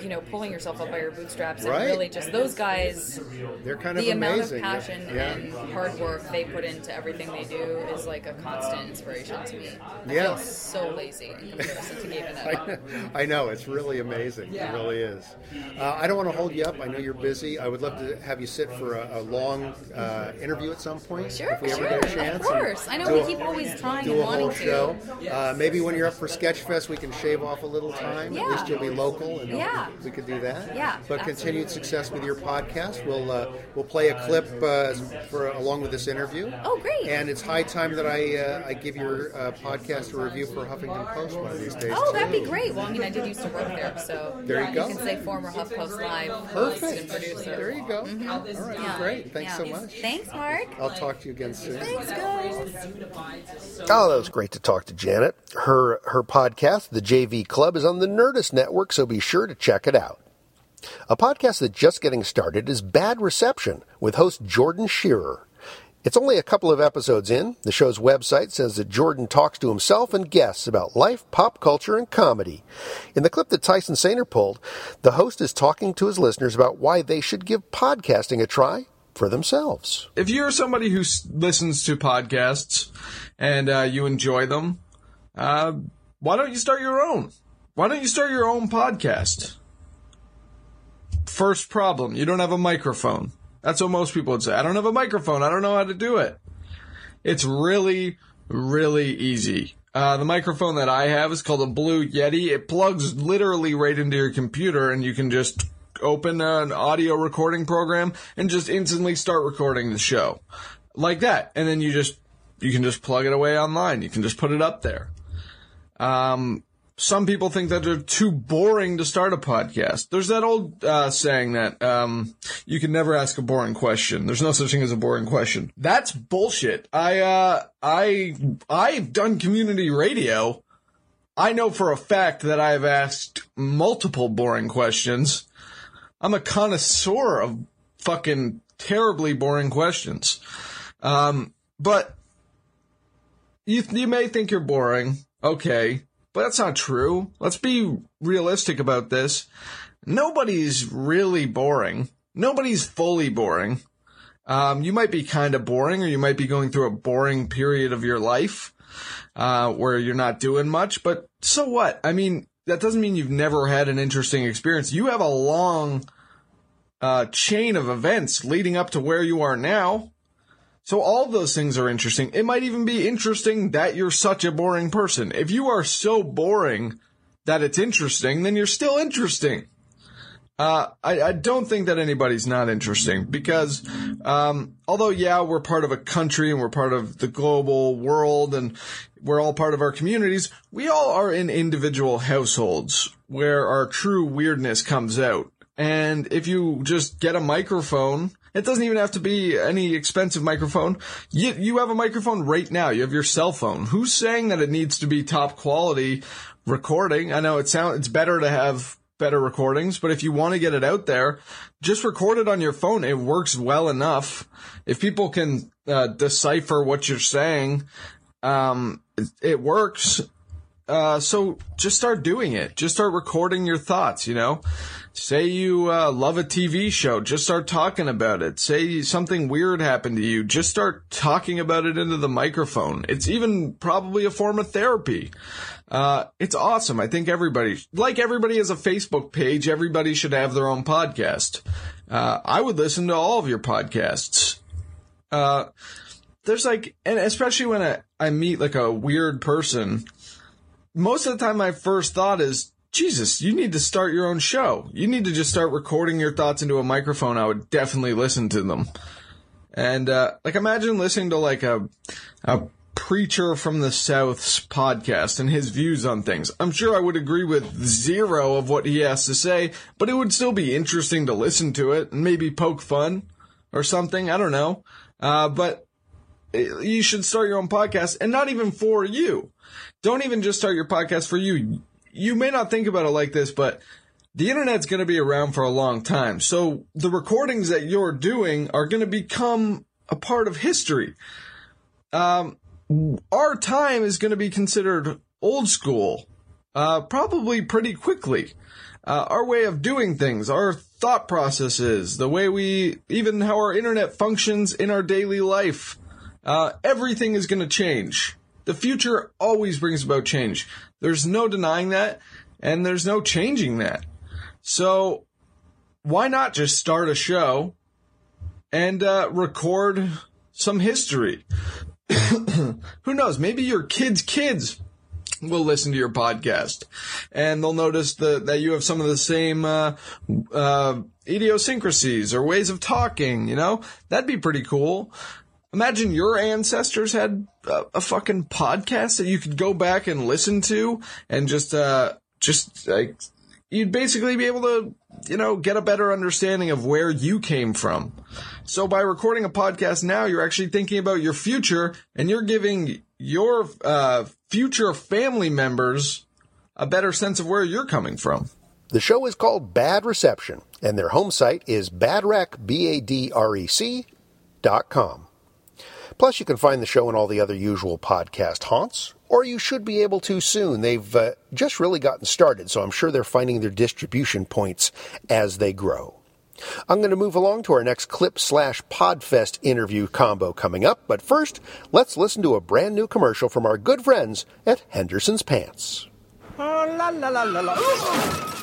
you know pulling yourself up by your bootstraps Right. and really just those guys. They're kind of the of amount amazing. of passion Yeah. and hard work they put into everything they do is like a constant inspiration to me. I Yeah. feel so lazy in comparison to Gabe and Etta. I, I know it's really amazing. It really is. Uh, I don't want to hold you up. I know you're busy. I would love to have you sit for a, a long uh, interview at some point. Sure, if we ever sure, get a chance. of course. I know we a- keep always trying do and a whole wanting to. show. Uh, maybe when you're up for Sketchfest, we can shave off a little time. Yeah. At least you'll be local, and Yeah. we could do that. Yeah, But continued success with your podcast. We'll uh, we'll play a clip uh, for along with this interview. Oh, great. And it's high time that I uh, I give your uh, podcast a review for Huffington Post one of these days. Oh, that'd be great. Well, I mean, I did used to work there, so There you go. can say former HuffPost Live host Perfect. and producer. There you go. Mhm. All right, Yeah. great. Thanks Yeah. so much. Thanks, Mark. I'll talk to you again soon. Thanks, guys. Oh, that was great to talk to Janet. Her her podcast, The JV Club, is on the Nerdist Network, so be sure to check it out. A podcast that's just getting started is Bad Reception with host Jordan Shearer. It's only a couple of episodes in. The show's website says that Jordan talks to himself and guests about life, pop culture, and comedy. In the clip that Tyson Sainer pulled, the host is talking to his listeners about why they should give podcasting a try for themselves. if you're somebody who listens to podcasts and uh, you enjoy them, uh, why don't you start your own? Why don't you start your own podcast? First problem, you don't have a microphone. That's what most people would say. I don't have a microphone. I don't know how to do it. It's really, really easy. Uh, the microphone that I have is called a Blue Yeti. It plugs literally right into your computer and you can just open an audio recording program and just instantly start recording the show. Like that. And then you just, you can just plug it away online. You can just put it up there. Um, some people think that they're too boring to start a podcast. There's that old uh, saying that um, you can never ask a boring question. There's no such thing as a boring question. That's bullshit. I uh, I I've done community radio. I know for a fact that I've asked multiple boring questions, I'm a connoisseur of fucking terribly boring questions. Um, but you you may think you're boring, okay, but that's not true. Let's be realistic about this. Nobody's really boring. Nobody's fully boring. Um, you might be kind of boring, or you might be going through a boring period of your life uh, where you're not doing much. But so what? I mean, that doesn't mean you've never had an interesting experience. You have a long uh, chain of events leading up to where you are now. So all those things are interesting. It might even be interesting that you're such a boring person. If you are so boring that it's interesting, then you're still interesting. Uh, I, I, don't think that anybody's not interesting because, um, although yeah, we're part of a country and we're part of the global world and we're all part of our communities, we all are in individual households where our true weirdness comes out. And if you just get a microphone, it doesn't even have to be any expensive microphone. You, you have a microphone right now. You have your cell phone. Who's saying that it needs to be top quality recording? I know it sounds, it's better to have better recordings, but if you want to get it out there, just record it on your phone. It works well enough. If people can uh, decipher what you're saying, um, it, it works. Uh, so just start doing it. Just start recording your thoughts, you know? Say you uh, love a TV show, just start talking about it. Say something weird happened to you, just start talking about it into the microphone. It's even probably a form of therapy. Uh, it's awesome. I think everybody, like everybody has a Facebook page, everybody should have their own podcast. Uh, I would listen to all of your podcasts. Uh, there's like, and especially when I, I meet like a weird person, most of the time my first thought is, Jesus, you need to start your own show. You need to just start recording your thoughts into a microphone. I would definitely listen to them. And, uh, like imagine listening to like a, a preacher from the South's podcast and his views on things. I'm sure I would agree with zero of what he has to say, but it would still be interesting to listen to it and maybe poke fun or something. I don't know. Uh, but you should start your own podcast and not even for you. Don't even just start your podcast for you. You may not think about it like this, but the internet's going to be around for a long time. So the recordings that you're doing are going to become a part of history. Um, our time is going to be considered old school, uh, probably pretty quickly. Uh, our way of doing things, our thought processes, the way we, even how our internet functions in our daily life, uh, everything is going to change. The future always brings about change. There's no denying that, and there's no changing that. So, why not just start a show and uh, record some history? who knows? Maybe your kids' kids will listen to your podcast and they'll notice that, that you have some of the same uh, uh, idiosyncrasies or ways of talking, you know? That'd be pretty cool. Imagine your ancestors had a, a fucking podcast that you could go back and listen to and just, uh, just like, you'd basically be able to, you know, get a better understanding of where you came from. So by recording a podcast now, you're actually thinking about your future and you're giving your uh, future family members a better sense of where you're coming from. The show is called Bad Reception, and their home site is badrec, B-A-D-R-E-C, dot com. Plus, you can find the show in all the other usual podcast haunts, or you should be able to soon. They've uh, just really gotten started, so I'm sure they're finding their distribution points as they grow. I'm going to move along to our next clip slash podfest interview combo coming up, but first, let's listen to a brand new commercial from our good friends at Henderson's Pants. Oh, la, la, la, la, la.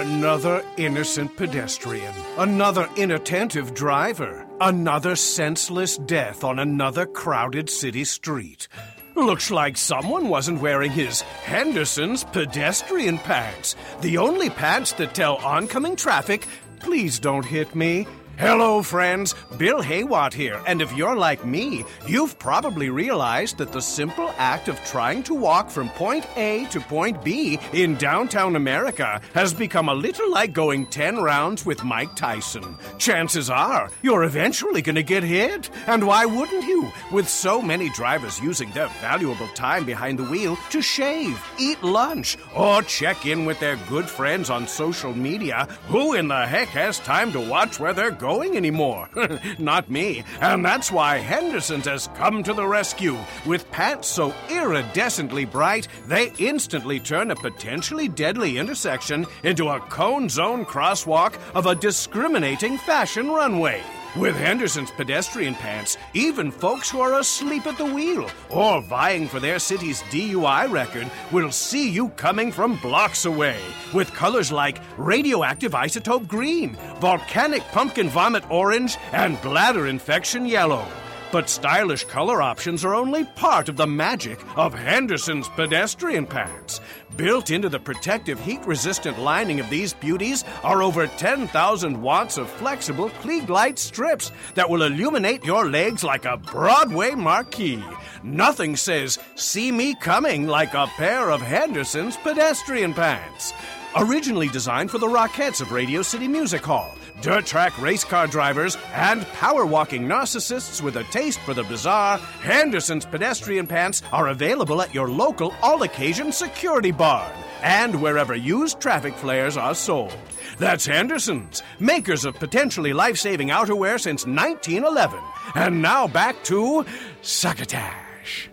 Another innocent pedestrian, another inattentive driver, another senseless death on another crowded city street. Looks like someone wasn't wearing his Henderson's pedestrian pants, the only pants that tell oncoming traffic, please don't hit me. Hello, friends. Bill Haywatt here, and if you're like me, you've probably realized that the simple act of trying to walk from point A to point B in downtown America has become a little like going 10 rounds with Mike Tyson. Chances are you're eventually going to get hit, and why wouldn't you? With so many drivers using their valuable time behind the wheel to shave, eat lunch, or check in with their good friends on social media, who in the heck has time to watch where they're going anymore. Not me. And that's why Henderson's has come to the rescue. With pants so iridescently bright, they instantly turn a potentially deadly intersection into a cone zone crosswalk of a discriminating fashion runway. With Henderson's pedestrian pants, even folks who are asleep at the wheel or vying for their city's DUI record will see you coming from blocks away. With colors like radioactive isotope green, volcanic pumpkin vomit orange, and bladder infection yellow. But stylish color options are only part of the magic of Henderson's pedestrian pants. Built into the protective heat resistant lining of these beauties are over 10,000 watts of flexible Klieg light strips that will illuminate your legs like a Broadway marquee. Nothing says, see me coming like a pair of Henderson's pedestrian pants. Originally designed for the Rockettes of Radio City Music Hall, dirt track race car drivers, and power walking narcissists with a taste for the bizarre, Henderson's pedestrian pants are available at your local all occasion security barn and wherever used traffic flares are sold. That's Henderson's, makers of potentially life saving outerwear since 1911. And now back to Succotash.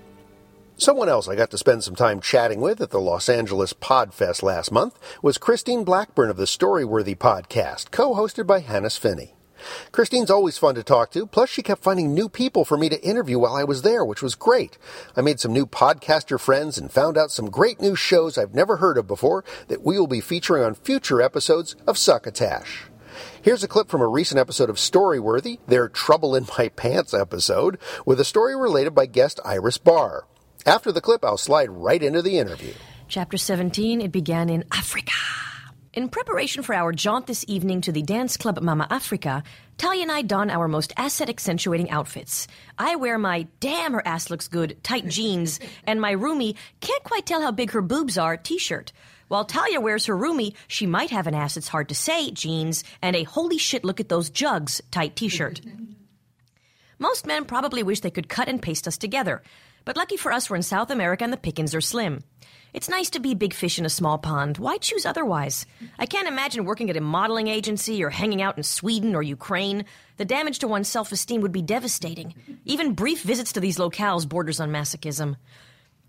Someone else I got to spend some time chatting with at the Los Angeles Podfest last month was Christine Blackburn of the Storyworthy podcast, co-hosted by Hannes Finney. Christine's always fun to talk to, plus she kept finding new people for me to interview while I was there, which was great. I made some new podcaster friends and found out some great new shows I've never heard of before that we will be featuring on future episodes of Succotash. Here's a clip from a recent episode of Storyworthy, their Trouble in My Pants episode, with a story related by guest Iris Bahr. After the clip, I'll slide right into the interview. Chapter 17, it began in Africa. In preparation for our jaunt this evening to the dance club Mama Africa, Talia and I don our most asset accentuating outfits. I wear my damn her ass looks good tight jeans and my roomie can't quite tell how big her boobs are t shirt. While Talia wears her roomie, she might have an ass it's hard to say jeans and a holy shit look at those jugs tight t shirt. Most men probably wish they could cut and paste us together. But lucky for us, we're in South America and the pickings are slim. It's nice to be big fish in a small pond. Why choose otherwise? I can't imagine working at a modeling agency or hanging out in Sweden or Ukraine. The damage to one's self esteem would be devastating. Even brief visits to these locales borders on masochism.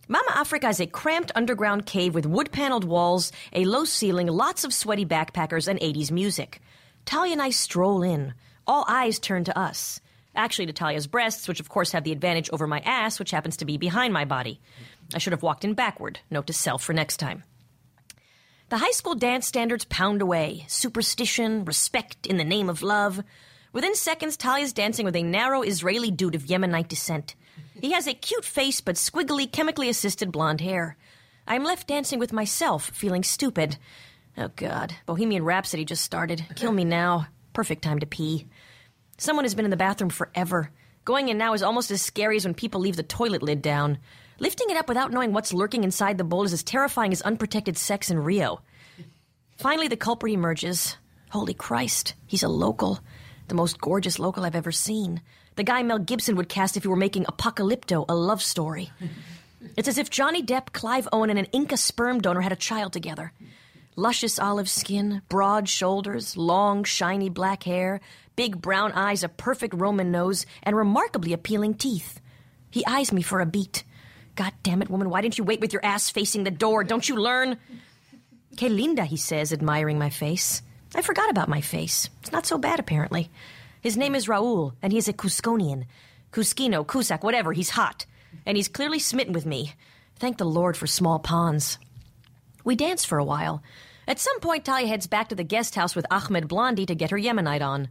Mama Africa is a cramped underground cave with wood paneled walls, a low ceiling, lots of sweaty backpackers, and 80s music. Talia and I stroll in. All eyes turn to us. Actually, to Talia's breasts, which of course have the advantage over my ass, which happens to be behind my body. I should have walked in backward. Note to self for next time. The high school dance standards pound away superstition, respect in the name of love. Within seconds, Talia's dancing with a narrow Israeli dude of Yemenite descent. He has a cute face but squiggly, chemically assisted blonde hair. I am left dancing with myself, feeling stupid. Oh, God. Bohemian Rhapsody just started. Kill me now. Perfect time to pee. Someone has been in the bathroom forever. Going in now is almost as scary as when people leave the toilet lid down. Lifting it up without knowing what's lurking inside the bowl is as terrifying as unprotected sex in Rio. Finally, the culprit emerges. Holy Christ, he's a local. The most gorgeous local I've ever seen. The guy Mel Gibson would cast if he were making Apocalypto a love story. It's as if Johnny Depp, Clive Owen, and an Inca sperm donor had a child together. Luscious olive skin, broad shoulders, long, shiny black hair, big brown eyes, a perfect Roman nose, and remarkably appealing teeth. He eyes me for a beat. God damn it, woman, why didn't you wait with your ass facing the door? Don't you learn? Que linda, he says, admiring my face. I forgot about my face. It's not so bad, apparently. His name is Raoul, and he is a Cusconian. Cusquino, Cusack, whatever, he's hot. And he's clearly smitten with me. Thank the Lord for small ponds. We dance for a while. At some point, Talia heads back to the guest house with Ahmed Blondie to get her Yemenite on.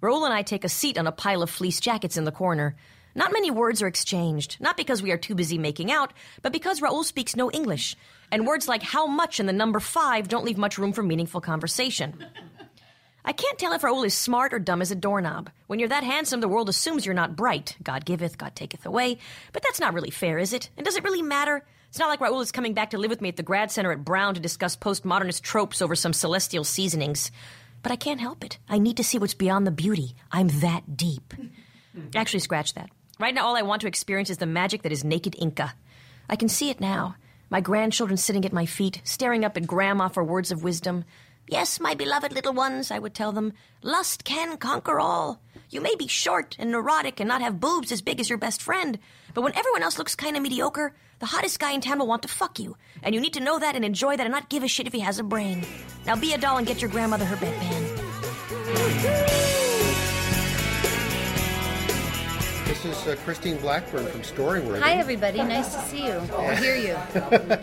Raoul and I take a seat on a pile of fleece jackets in the corner. Not many words are exchanged, not because we are too busy making out, but because Raoul speaks no English, and words like how much and the number five don't leave much room for meaningful conversation. I can't tell if Raoul is smart or dumb as a doorknob. When you're that handsome, the world assumes you're not bright. God giveth, God taketh away. But that's not really fair, is it? And does it really matter? It's not like Raoul is coming back to live with me at the grad center at Brown to discuss postmodernist tropes over some celestial seasonings. But I can't help it. I need to see what's beyond the beauty. I'm that deep. Actually, scratch that. Right now, all I want to experience is the magic that is naked Inca. I can see it now. My grandchildren sitting at my feet, staring up at Grandma for words of wisdom. Yes, my beloved little ones, I would tell them, lust can conquer all. You may be short and neurotic and not have boobs as big as your best friend, but when everyone else looks kind of mediocre, the hottest guy in town will want to fuck you. And you need to know that and enjoy that and not give a shit if he has a brain. Now be a doll and get your grandmother her bedpan. This is uh, Christine Blackburn from Storyworthy. Hi, everybody. Nice to see you or hear you.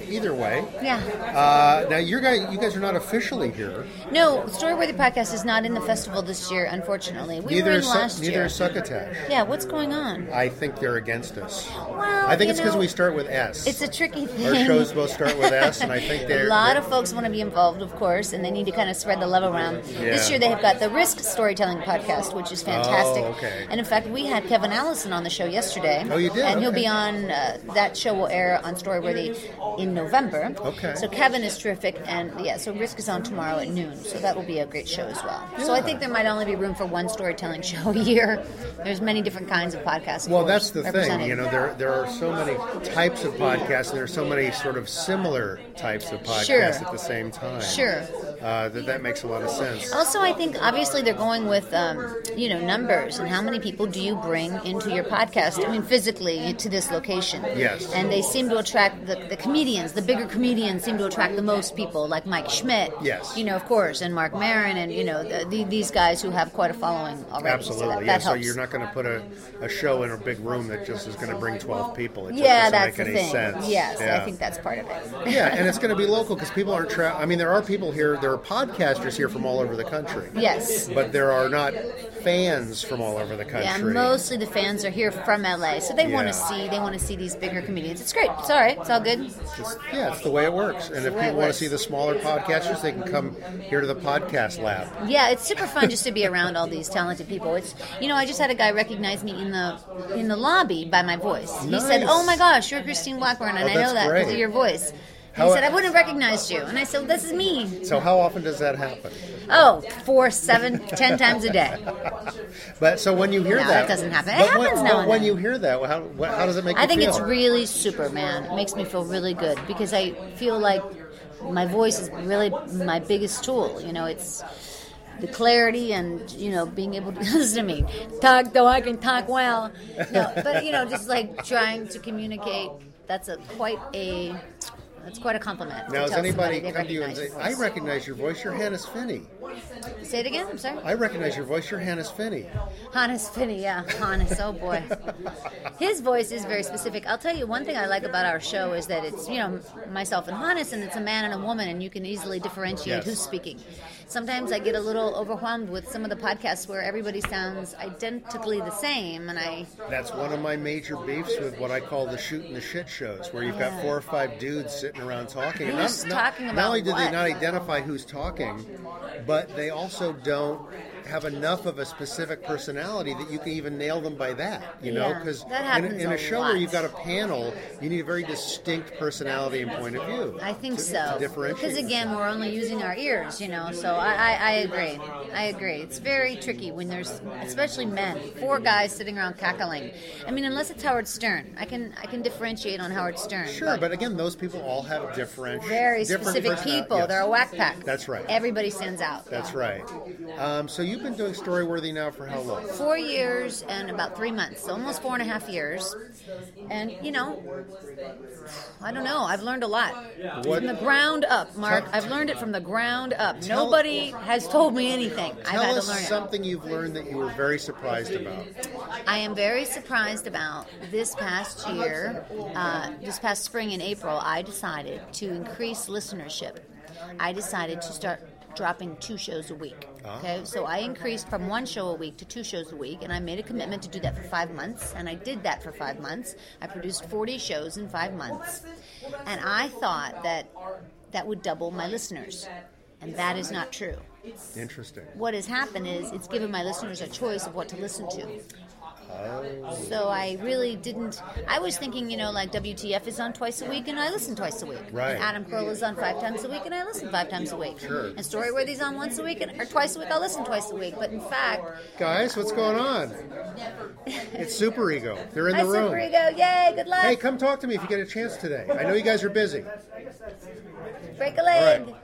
Either way. Yeah. Uh, now, you guys, you guys are not officially here. No, Storyworthy podcast is not in the festival this year, unfortunately. We neither were in is Su- last neither year. is Succotash. Yeah, what's going on? I think they're against us. Well, I think you it's because know, we start with S. It's a tricky thing. Our shows both start with S, and I think they're a lot they're- of folks want to be involved, of course, and they need to kind of spread the love around. This year they have got the Risk Storytelling podcast, which is fantastic. Oh, okay. And in fact, we had Kevin Allison on the show yesterday. Oh, you did? And he'll Okay. be on. Uh, that show will air on Storyworthy in November. Okay. So Kevin is terrific, and yeah, so Risk is on tomorrow at noon. So that will be a great show as well. So I think there might only be room for one storytelling show a year. There's many different kinds of podcasts. of Well, course, that's the thing. You know, there there are so many types of podcasts, and there are so many sort of similar types of podcasts Sure. at the same time. Sure. Uh, that that makes a lot of sense. Also, I think obviously they're going with um, you know numbers and how many people do you bring into your podcast? I mean, physically to this location. Yes. And they seem to attract the, the comedians. The bigger comedians seem to attract the most people, like Mike Schmidt. Yes. You know, of course, and Mark Maron, and you know the, the, these guys who have quite a following already. Absolutely, So that, yeah. that So you're not going to put a, a show in a big room that just is going to bring 12 people. It yeah, doesn't that's make the thing. sense. Yes, yeah. I think that's part of it. yeah, and it's going to be local because people aren't. Tra- I mean, there are people here. There are podcasters here from all over the country. Yes. but there are not fans from all over the country. Yeah, mostly the fans are here from LA, so they want to see they want to see these bigger comedians. It's great. It's all right. It's all good. It's- yeah, it's the way it works. And if people want to see the smaller podcasters, they can come here to the podcast lab. Yeah, it's super fun just to be around all these talented people. It's you know, I just had a guy recognize me in the in the lobby by my voice. He said, "Oh my gosh, you're Christine Blackburn," and Oh, I know that because of your voice. How- he said, "I wouldn't have recognized you," and I said, well, "This is me." So how often does that happen? Oh, four, seven, ten times a day. But so when you hear No, that, that doesn't happen. It but when- happens now but when you hear that, how, what, how does it make you feel? I think feel? it's really super, man. It makes me feel really good because I feel like my voice is really my biggest tool. You know, it's the clarity and you know being able to listen to me talk though I can talk well. No, but you know, just like trying to communicate. That's a quite a that's quite a compliment. Now, has anybody come to you and say, "I recognize your voice. You're Hannes Finney. Say it again. I'm sorry. I recognize your voice. You're Hannes Finney." Hannes Finney, yeah, Hannes. Oh boy, his voice is very specific. I'll tell you one thing I like about our show is that it's you know myself and Hannes, and it's a man and a woman, and you can easily differentiate Yes. who's speaking. Sometimes I get a little overwhelmed with some of the podcasts where everybody sounds identically the same, and I That's one of my major beefs with what I call the shoot and the shit shows, where you've got Yeah. four or five dudes sitting around talking. And Who's not, not- talking not about only do they not identify who's talking, but they also don't have enough of a specific personality that you can even nail them by that. You know, because that in, a- in a a show lot. where you've got a panel, you need a very distinct personality and point of view. I think to, so. Because again, we're only using our ears, you know. So I, I, I agree. I agree. It's very tricky when there's, especially men, four guys sitting around cackling. I mean, unless it's Howard Stern, I can I can differentiate on Howard Stern. Sure, but again, those people all have different, very different specific people. yes. They're a whack pack. That's right. Everybody stands out. That's right. Um, so you've been doing Storyworthy now for how long? Four years and about three months, almost four and a half years. And you know, I don't know. I've learned a lot What- from the ground up, Mark. Tell- I've learned it from the ground up. Tell- Nobody has told me anything. I've Tell had us to learn it. something you've learned that you were very surprised about. I am very surprised about this past year, uh, this past spring in April, I decided to increase listenership. I decided to start dropping two shows a week. Ah. Okay, so I increased from one show a week to two shows a week, and I made a commitment to do that for five months, and I did that for five months. I produced 40 shows in five months, and I thought that that would double my listeners, and that is not true. Interesting. what has happened is it's given my listeners a choice of what to listen to. So I really didn't. I was thinking, you know, like WTF is on twice a week, and I listen twice a week. Right. And Adam Carolla is on five times a week, and I listen five times a week. Sure. And Storyworthy's on once a week, and, or twice a week. I listen twice a week. But in fact, Guys, what's going on? It's Super Ego. They're in Hi, the room. Super Ego. Yay! Good luck. Hey, come talk to me if you get a chance today. I know you guys are busy. Break a leg.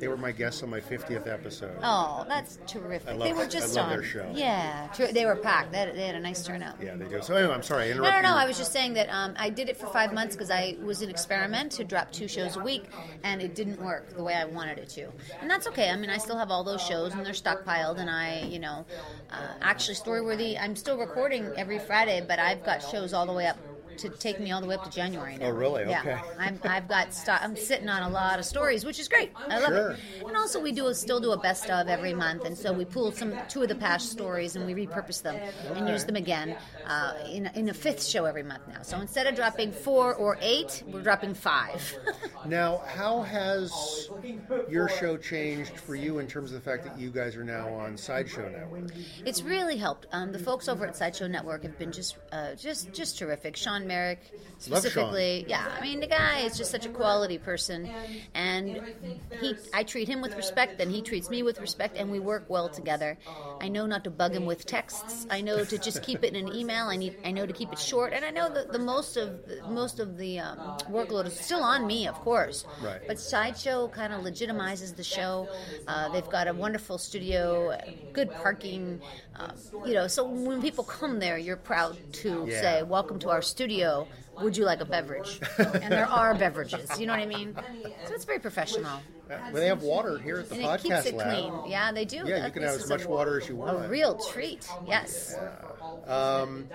They were my guests on my 50th episode. Oh, that's terrific. I love- they were just I love on. their show. Yeah, they were packed. They had, they had a nice turnout. Yeah, they do. So anyway, I'm sorry, I No, interrupted no, no. you. I was just saying that um, I did it for five months because I was an experiment to drop two shows a week, and it didn't work the way I wanted it to. And that's okay. I mean, I still have all those shows, and they're stockpiled. And I, you know, uh, actually, Storyworthy. I'm still recording every Friday, but I've got shows all the way up to take me all the way up to January now. Oh, really? Yeah. Okay. I'm, I've got I'm sitting on a lot of stories, which is great. I love Sure. it. And also, we do a, still do a best of every month, and so we pull some two of the past stories and we repurpose them and use them again uh, in, in a fifth show every month now. So instead of dropping four or eight, we're dropping five. Now, how has your show changed for you in terms of the fact that you guys are now on Sideshow Network? It's really helped. Um, the folks over at Sideshow Network have been just, uh, just, just terrific. Sean Merrick, specifically, yeah. I mean, the guy is just such a quality person, and he, I treat him with respect, and he treats me with respect, and we work well together. I know not to bug him with texts. I know to just keep it in an email. I need, I know to keep it short, and I know that the most of most of the um, workload is still on me, of course. Right. But Sideshow kind of legitimizes the show. Uh, they've got a wonderful studio, good parking. Um, you know, so when people come there, you're proud to Yeah. say, "Welcome to our studio. Would you like a beverage?" and there are beverages. You know what I mean? So it's very professional. Well, they have water here at the and podcast it keeps it lab. clean. Yeah, they do. Yeah, you can have as much water as you want. A real treat. Yes. Um,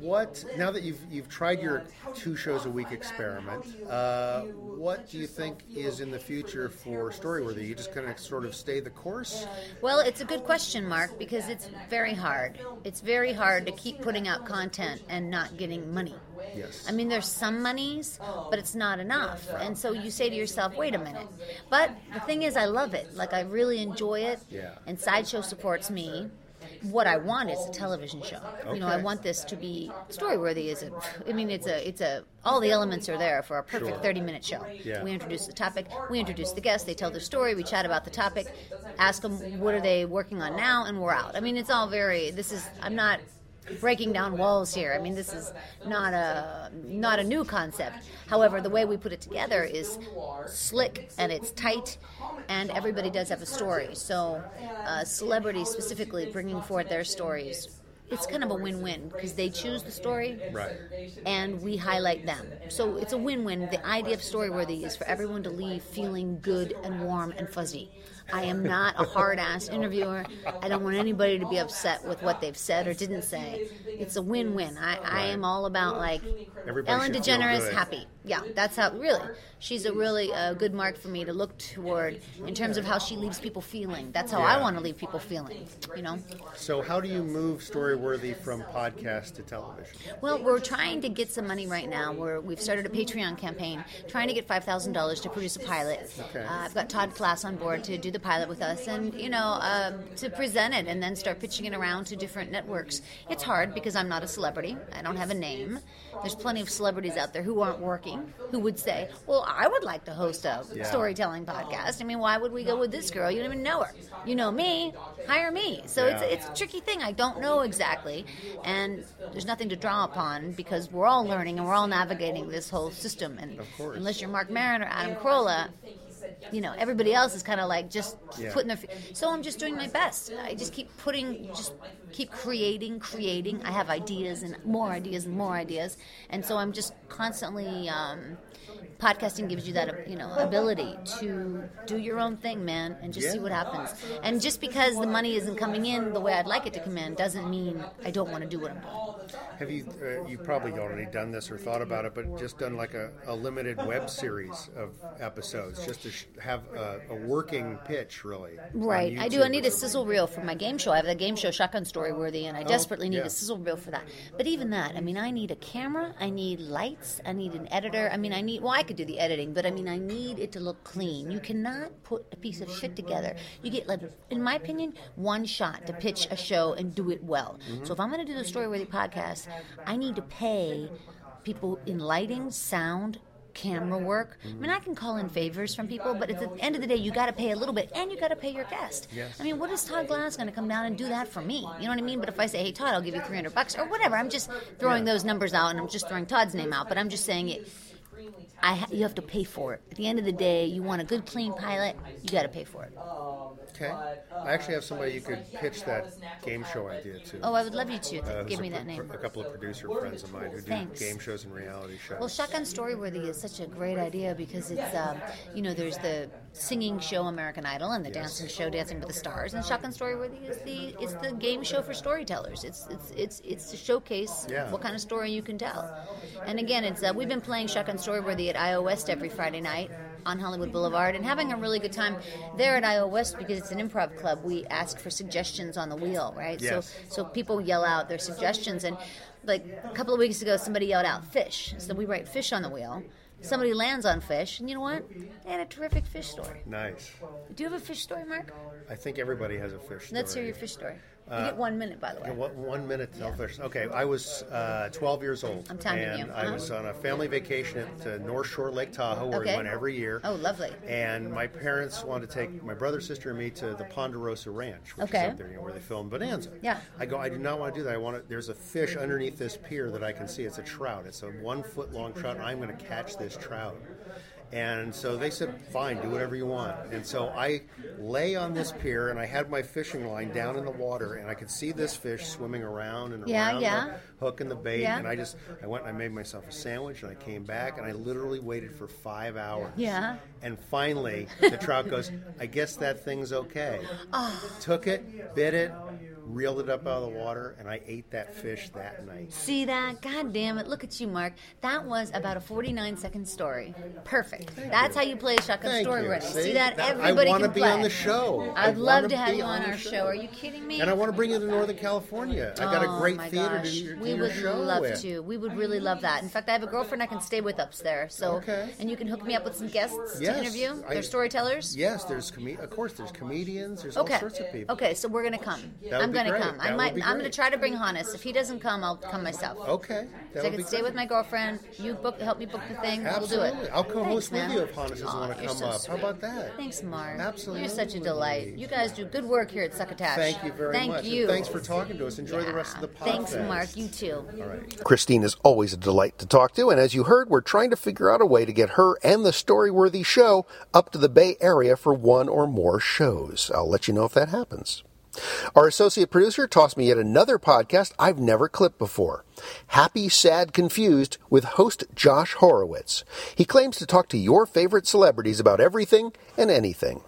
what now that you've you've tried your two shows a week experiment? Uh, what do you think is in the future for Storyworthy? You just kind of sort of stay the course. Well, it's a good question, Mark, because it's very hard. It's very hard to keep putting out content and not getting money. Yes. I mean, there's some monies, but it's not enough. And so you say to yourself, wait a minute. But the thing is, I love it. Like, I really enjoy it. Yeah. And Sideshow supports me. What I want is a television show. You know, I want this to be story-worthy. Is it? I mean, it's a, it's a. All the elements are there for a perfect Sure. thirty-minute show. Yeah. We introduce the topic. We introduce the guests. They tell their story. We chat about the topic. Ask them what are they working on now, and we're out. I mean, it's all very. This is. I'm not breaking down walls here. I mean, this is not a not a new concept. However, the way we put it together is slick and it's tight, and everybody does have a story. So, uh, celebrities specifically bringing forth their stories. It's kind of a win-win because they choose the story, Right. and we highlight them. So it's a win-win. The idea of Storyworthy is for everyone to leave feeling good and warm and fuzzy. I am not a hard-ass interviewer. I don't want anybody to be upset with what they've said or didn't say. It's a win-win. I, I am all about like Everybody Ellen DeGeneres happy. Yeah, that's how really. She's a really uh, good mark for me to look toward in terms of how she leaves people feeling. That's how I want to leave people feeling. You know. So, how do you move Storyworthy from podcast to television? Well, we're trying to get some money right now. We're, we've started a Patreon campaign, trying to get five thousand dollars to produce a pilot. Okay. Uh, I've got Todd Glass on board to do the pilot with us, and you know, uh, to present it and then start pitching it around to different networks. It's hard because I'm not a celebrity. I don't have a name. There's plenty of celebrities out there who aren't working who would say, "Well, I would like to host a Yeah. storytelling podcast." I mean, why would we go with this girl? You don't even know her. You know me. Hire me. So it's Yeah. it's a tricky thing. I don't know exactly, and there's nothing to draw upon because we're all learning and we're all navigating this whole system. And Of course. unless you're Mark Maron or Adam Carolla, you know everybody else is kind of like just Yeah. putting their. So I'm just doing my best. I just keep putting, just keep creating, creating. I have ideas and more ideas and more ideas, and so I'm just constantly. Um, podcasting gives you that you know ability to do your own thing man and just see what happens and just because the money isn't coming in the way i'd like it to come in doesn't mean i don't want to do what i'm doing Have you uh, you probably already done this or thought about it, but just done like a, a limited web series of episodes, just to sh- have a, a working pitch, really. Right, I do. I need a sizzle reel for my game show. I have the game show Shotgun Story Worthy, and I Oh, desperately need yeah. a sizzle reel for that. But even that, I mean, I need a camera, I need lights, I need an editor. I mean, I need, well, I could do the editing, but I mean, I need it to look clean. You cannot put a piece of shit together. You get, like, in my opinion, one shot to pitch a show and do it well. Mm-hmm. So if I'm going to do the Story Worthy podcast, I need to pay people in lighting, sound, camera work. I mean, I can call in favors from people, but at the end of the day, you got to pay a little bit, and you got to pay your guest. Yes. I mean, what is Todd Glass going to come down and do that for me? You know what I mean? But if I say, "Hey, Todd, I'll give you three hundred bucks" or whatever, I'm just throwing those numbers out, and I'm just throwing Todd's name out. But I'm just saying it. I ha- you have to pay for it. At the end of the day, you want a good, clean pilot. You got to pay for it. Okay. I actually have somebody you could pitch that game show idea to. Oh, I would love you to. Uh, Give me a, that name. A couple of producer friends of mine who do Thanks. game shows and reality shows. Well, Shotgun Storyworthy is such a great idea because it's, um, you know, there's the singing show American Idol and the dancing show Dancing with the Stars, and Shotgun Storyworthy is the it's the game show for storytellers. It's it's it's it's to showcase Yeah. what kind of story you can tell. And again, it's uh, we've been playing Shotgun Storyworthy at iOS every Friday night on Hollywood Boulevard and having a really good time there at IO West because it's an improv club. We ask for suggestions on the wheel, right? Yes. So so people yell out their suggestions and like a couple of weeks ago somebody yelled out fish. So we write fish on the wheel. Somebody lands on fish, and you know what? They had a terrific fish story. Nice. Do you have a fish story, Mark? I think everybody has a fish story. Let's hear your fish story. You get one minute, by the way. One, one minute tell. Okay, I was uh, 12 years old. I'm timing and you. I Uh-huh. was on a family vacation at uh, North Shore Lake Tahoe, where Okay. we went every year. Oh, lovely. And my parents wanted to take my brother, sister, and me to the Ponderosa Ranch, which Okay. is up there, you know, where they filmed Bonanza. Yeah. I go, I do not want to do that. I want to, there's a fish underneath this pier that I can see. It's a trout. It's a one foot long trout, and I'm going to catch this trout. And so they said, fine, do whatever you want. And so I lay on this pier and I had my fishing line down in the water and I could see this fish swimming around and Yeah, around yeah. the hook and the bait. Yeah. And I just, I went and I made myself a sandwich and I came back and I literally waited for five hours. Yeah. And finally, the trout goes, I guess that thing's okay. Oh. Took it, bit it, reeled it up out of the water, and I ate that fish that night. See that? God damn it. Look at you, Mark. That was about a 49 second story. Perfect. That's how you play Shotgun Thank Story you. Ready. See? See, that? That- I Everybody wanna be play. on the show. I'd love wanna have you on on our show. show. Are you kidding me? And I want to bring you to Northern California. I got a Oh, great theater gosh. to do We would love with. to. We would really love that. In fact, I have a girlfriend I can stay with up there. So, Okay. and you can hook me up with some guests Yes, to interview. I- They're storytellers. Yes, there's com- of course there's comedians. There's Okay. all sorts of people. Okay, so we're gonna come. I'm gonna great. come. I That would might. I'm gonna try to bring Hannes. If he doesn't come, I'll come myself. Okay, So I can stay great. with my girlfriend. You book, help me book the thing. We'll do it. I'll co-host Thanks, with you if Hannes doesn't Aw, want to come so up. How about that? Thanks, Mark. Absolutely. You're such a delight. You guys do good work here at Succotash. Thank you very Thank much. and you. thanks for talking to us. Enjoy the rest of the podcast. Thanks, Mark. You too. All right. Christine is always a delight to talk to, and as you heard, we're trying to figure out a way to get her and the Storyworthy show up to the Bay Area for one or more shows. I'll let you know if that happens. Our associate producer tossed me yet another podcast I've never clipped before. Happy, Sad, Confused with host Josh Horowitz. He claims to talk to your favorite celebrities about everything and anything.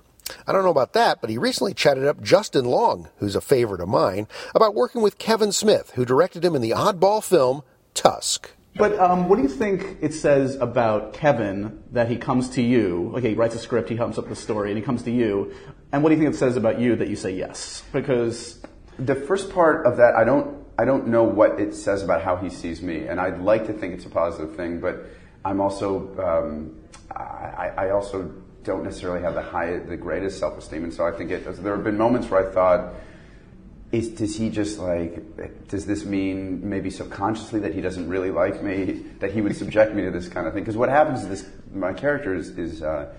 I don't know about that, but he recently chatted up Justin Long, who's a favorite of mine, about working with Kevin Smith, who directed him in the oddball film Tusk. But um, what do you think it says about Kevin that he comes to you? Okay, he writes a script, he comes up a story, and he comes to you. And what do you think it says about you that you say yes? Because The first part of that, I don't, I don't know what it says about how he sees me, and I'd like to think it's a positive thing, but I'm also, um, I, I also don't necessarily have the high, the greatest self-esteem, and so I think it. There have been moments where I thought, is does he just like, does this mean maybe subconsciously that he doesn't really like me, that he would subject me to this kind of thing? Because what happens is this, my character is is. Uh,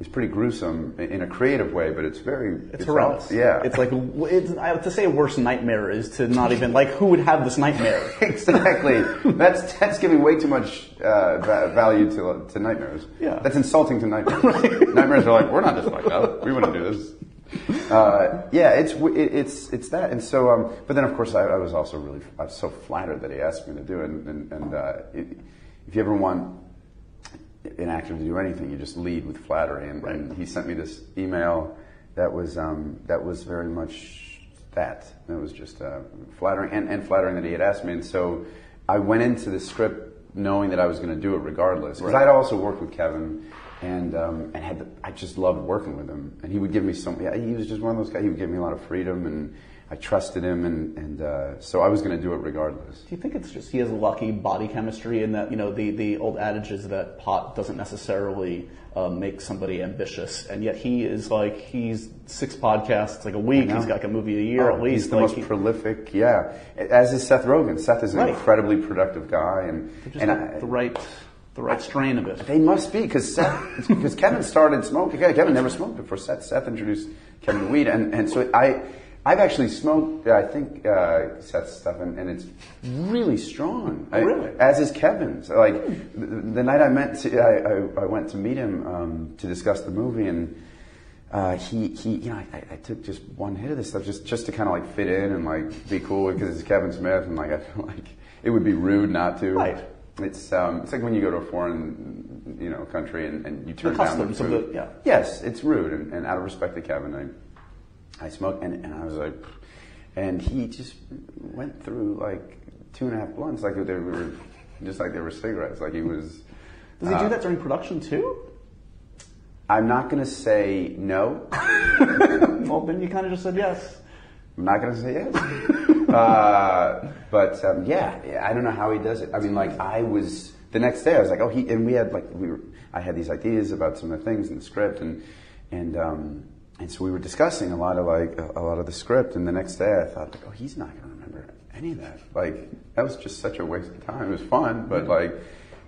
is pretty gruesome in a creative way, but it's very it's horrendous. Yeah, It's like, it's, I, to say a worse nightmare is to not even, like, who would have this nightmare? exactly. That's that's giving way too much uh, value to to nightmares. Yeah. That's insulting to nightmares. nightmares are like, we're not this fucked up. We wouldn't do this. Uh, yeah, it's it, it's it's that, and so. Um, but then, of course, I, I was also really I was so flattered that he asked me to do it. And, and, and uh, it, if you ever want an actor to do anything, you just lead with flattery. And, and he sent me this email that was um, that was very much that. It was just uh, flattering and, and flattering that he had asked me. And so I went into the script knowing that I was going to do it regardless. Because Right. I'd also worked with Kevin and um, and had the, I just loved working with him. And he would give me some. Yeah, he was just one of those guys. He would give me a lot of freedom, and I trusted him, and and uh, so I was going to do it regardless. Do you think it's just he has lucky body chemistry and that you know the the old adage is that pot doesn't necessarily uh, make somebody ambitious, and yet he is like he's six podcasts like a week. He's got like a movie a year Oh, at least. He's the like most he- prolific, yeah. As is Seth Rogen. Seth is an Right. incredibly productive guy, and just and I, the right the right strain of it. They must be because because Kevin started smoking. Kevin never smoked before Seth. Seth introduced Kevin to weed, and and so I, I've actually smoked. I think uh, Seth's stuff, and, and it's really strong. I- really? as is Kevin's. Like the, the night I met, to, I, I I went to meet him um, to discuss the movie, and uh, he he you know I, I took just one hit of this stuff just just to kind of like fit in and like be cool because it's Kevin Smith, and like I feel like it would be rude not to. Right. It's um, it's like when you go to a foreign, you know, country and, and you turn down the customs of food. the- yeah. Yes, it's rude, and, and out of respect to Kevin, I I smoked, and, and I was like, and he just went through like two and a half blunts, like they were just like they were cigarettes, like he was. Does he uh, do that during production too? I'm not going to say no. well, then you kind of just said yes. I'm not going to say yes. uh, but um, yeah, yeah, I don't know how he does it. I mean, like I was the next day, I was like, oh, he and we had like we were. I had these ideas about some of the things in the script, and and um, and so we were discussing a lot of like a, lot of the script. And the next day, I thought, like, oh, he's not going to remember any of that. Like that was just such a waste of time. It was fun, but like,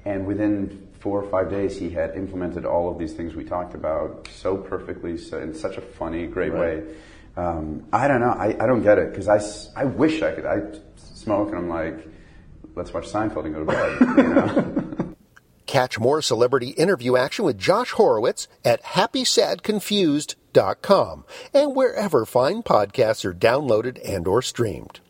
and within four or five days, he had implemented all of these things we talked about so perfectly, so in such a funny, great Right. way. Um, I don't know. I, I don't get it because I, I wish I could. I smoke and I'm like, let's watch Seinfeld and go to bed. You know? Catch more celebrity interview action with Josh Horowitz at happysadconfused.com and wherever fine podcasts are downloaded and or streamed.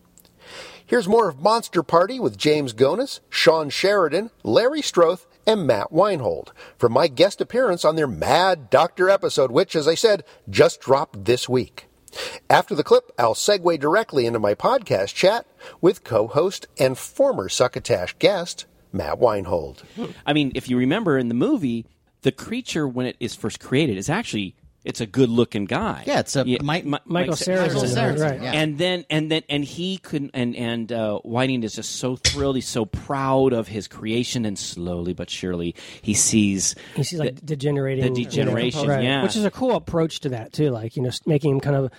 Here's more of Monster Party with James Gonis, Sean Sheridan, Larry Strothe, and Matt Weinhold from my guest appearance on their Mad Doctor episode, which, as I said, just dropped this week. After the clip, I'll segue directly into my podcast chat with co-host and former Succotash guest, Matt Weinhold. I mean, if you remember in the movie, the creature when it is first created is actually it's a good looking guy. Yeah, it's a Mi- Mike- Mi- Michael Sarrazin, Michael right, right. Yeah. And then and then and he couldn't and and uh, Whiting is just so thrilled. He's so proud of his creation, and slowly but surely he sees He sees like degenerating, the degeneration. Right. Yeah, which is a cool approach to that too. Like you know, making him kind of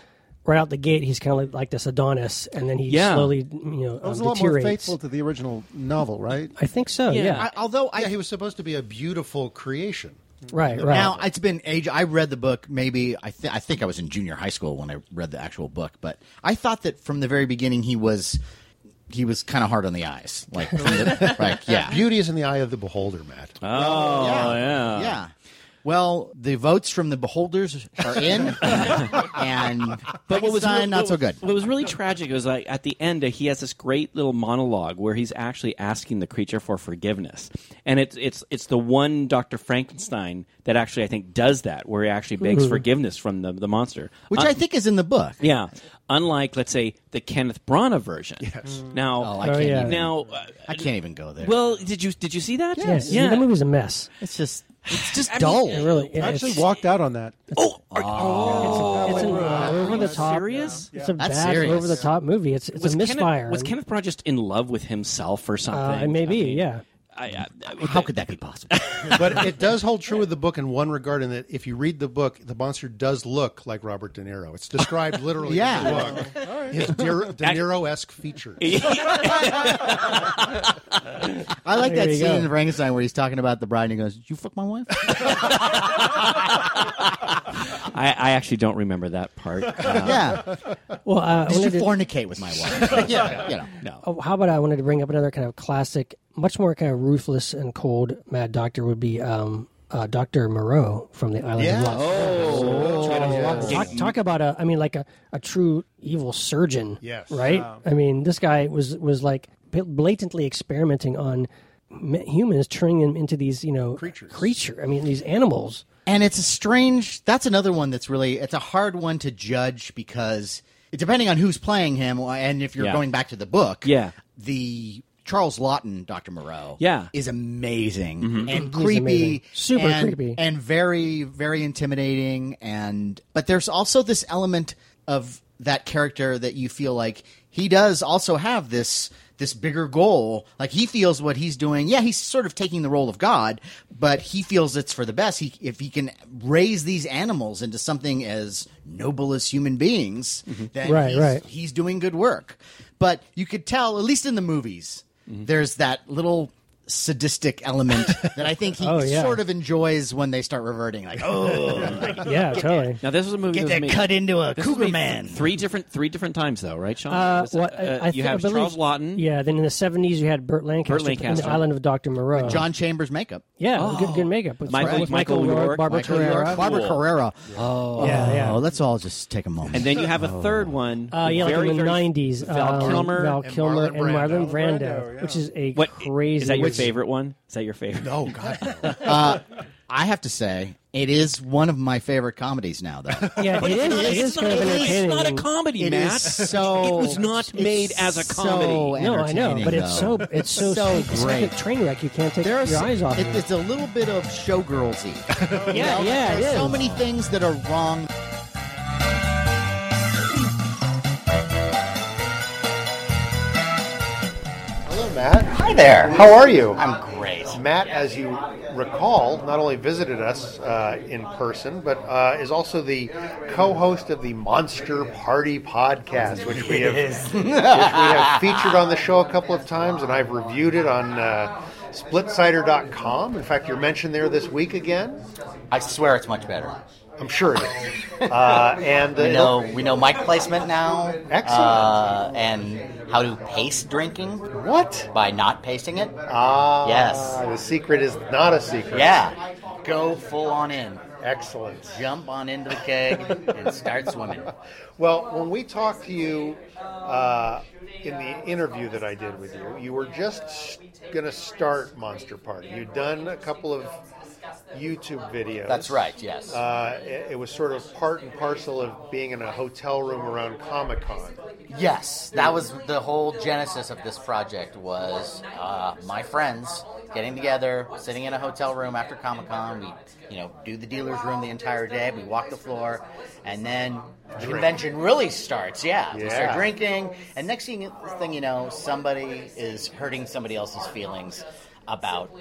right out the gate, he's kind of like, like this Adonis, and then he Yeah. slowly you know It was um, a lot more deteriorates. faithful to the original novel, right? I think so. Yeah. I- although yeah, he was supposed to be a beautiful creation. Right, right. Now it's been age. I read the book. Maybe I, th- I think I was in junior high school when I read the actual book. But I thought that from the very beginning he was he was kind of hard on the eyes. Like, from the, like yeah, Beauty is in the eye of the beholder, Matt. Oh yeah, yeah. Well, the votes from the beholders are in, and But what was Frankenstein, not so good. What was really tragic was like at the end uh, he has this great little monologue where he's actually asking the creature for forgiveness, and it's it's it's the one Doctor Frankenstein that actually I think does that, where he actually begs forgiveness from the the monster, which Uh, I think is in the book. yeah. Unlike, let's say, the Kenneth Branagh version. Yes. Now, Oh, I can't even- now, uh, I can't even go there. well, did you did you see that? Yes. Yeah, the movie's a mess. It's just it's just I mean, dull. It really, yeah, I actually walked out on that. Oh, It's, it's an over the top. serious? It's a That's bad serious. over the top movie. It's it's was a misfire. Kenneth, was Kenneth Branagh just in love with himself or something? Uh, maybe, I mean, yeah. I, I, How could that be possible? but it does hold true with the book in one regard, in that if you read the book, the monster does look like Robert De Niro. It's described literally Yeah. in the book. His De, De Niro-esque features. I like There that scene go. in Frankenstein where he's talking about the bride and he goes, "Did you fuck my wife?" I, I actually don't remember that part. Uh, yeah. Well, uh, I Did you wanted to- fornicate with my wife? yeah. You know. No. Oh, how about I wanted to bring up another kind of classic, much more kind of ruthless and cold Mad Doctor would be um, uh, Doctor Moreau from the Island Yeah. of Luck. Oh, Talk, talk about a, I mean, like a, a true evil surgeon. Yes. Right. Wow. I mean, this guy was was like blatantly experimenting on humans, turning them into these, you know, Creatures. Creature. I mean, these animals. And it's a strange. That's another one that's really. It's a hard one to judge because depending on who's playing him, and if you're Yeah. going back to the book, Yeah. the Charles Laughton, Doctor Moreau, Yeah. is amazing Mhm. and creepy, amazing. Super and, creepy. and very very intimidating. And but there's also this element of that character that you feel like he does also have this this bigger goal. Like he feels what he's doing. Yeah, he's sort of taking the role of God, but he feels it's for the best. He if he can raise these animals into something as noble as human beings, then Right, he's, right. he's doing good work. But you could tell, at least in the movies, there's that little sadistic element that I think he Oh, yeah. sort of enjoys when they start reverting. Like, oh, Yeah, totally. Now this was a movie Get that that cut into a this cougar man. Three different, three different times though, right, Sean? Uh, Was it- what, I- uh, I you think- I have believe- Charles Laughton. Yeah, then in the seventies you had Burt Lancaster, Burt in Lancaster. the Island of Doctor Moreau. John Chambers makeup. Yeah, Oh. good, good makeup. With Michael- with Michael Michael York, York, Barbara Michael Carrera. York. Barbara Cool. Carrera. Oh. Yeah, yeah. Oh, let's all just take a moment. And then you have a third one. Uh, yeah, like in the nineties, Val Kilmer. Val Kilmer, and Marlon Brando, Brando, which is a crazy. Is that your favorite one? Is that your favorite? No, God. no. Uh, I have to say, it is one of my favorite comedies now, though. Yeah, But it it's is. not- It it's not- kind of it's not a comedy, It Matt. is so. It was not made as a comedy. So No, I know, but it's so entertaining, it's so, though. it's like great. a train wreck. You can't take There are your some- eyes off. it, it's a little bit of showgirlsy. You Yeah, know? yeah, it There's so many things that are wrong. Hello, Matt. Hi there. How are you? I'm great. Matt, as you recall, not only visited us uh, in person, but uh, is also the co-host of the Monster Party podcast, which we have, which we have featured on the show a couple of times, and I've reviewed it on uh, SplitSider.com. In fact, you're mentioned there this week again. I swear it's much better. I'm sure it is. Uh, and uh, We know we know mic placement now. Excellent. Uh, and how to pace drinking. What? By not pacing it. Ah, Yes. The secret is not a secret. Yeah. Go full on in. Excellent. Jump on into the keg and start swimming. Well, when we talked to you uh, in the interview that I did with you, you were just going to start Monster Party. You'd done a couple of YouTube videos. That's right, yes. Uh, it, it was sort of part and parcel of being in a hotel room around Comic Con. Yes, that was the whole genesis of this project. Was uh, my friends getting together, sitting in a hotel room after Comic Con. We, you know, do the dealer's room the entire day. We walk the floor, and then the Drink. convention really starts. Yeah, we start drinking, and next thing, thing you know, somebody is hurting somebody else's feelings about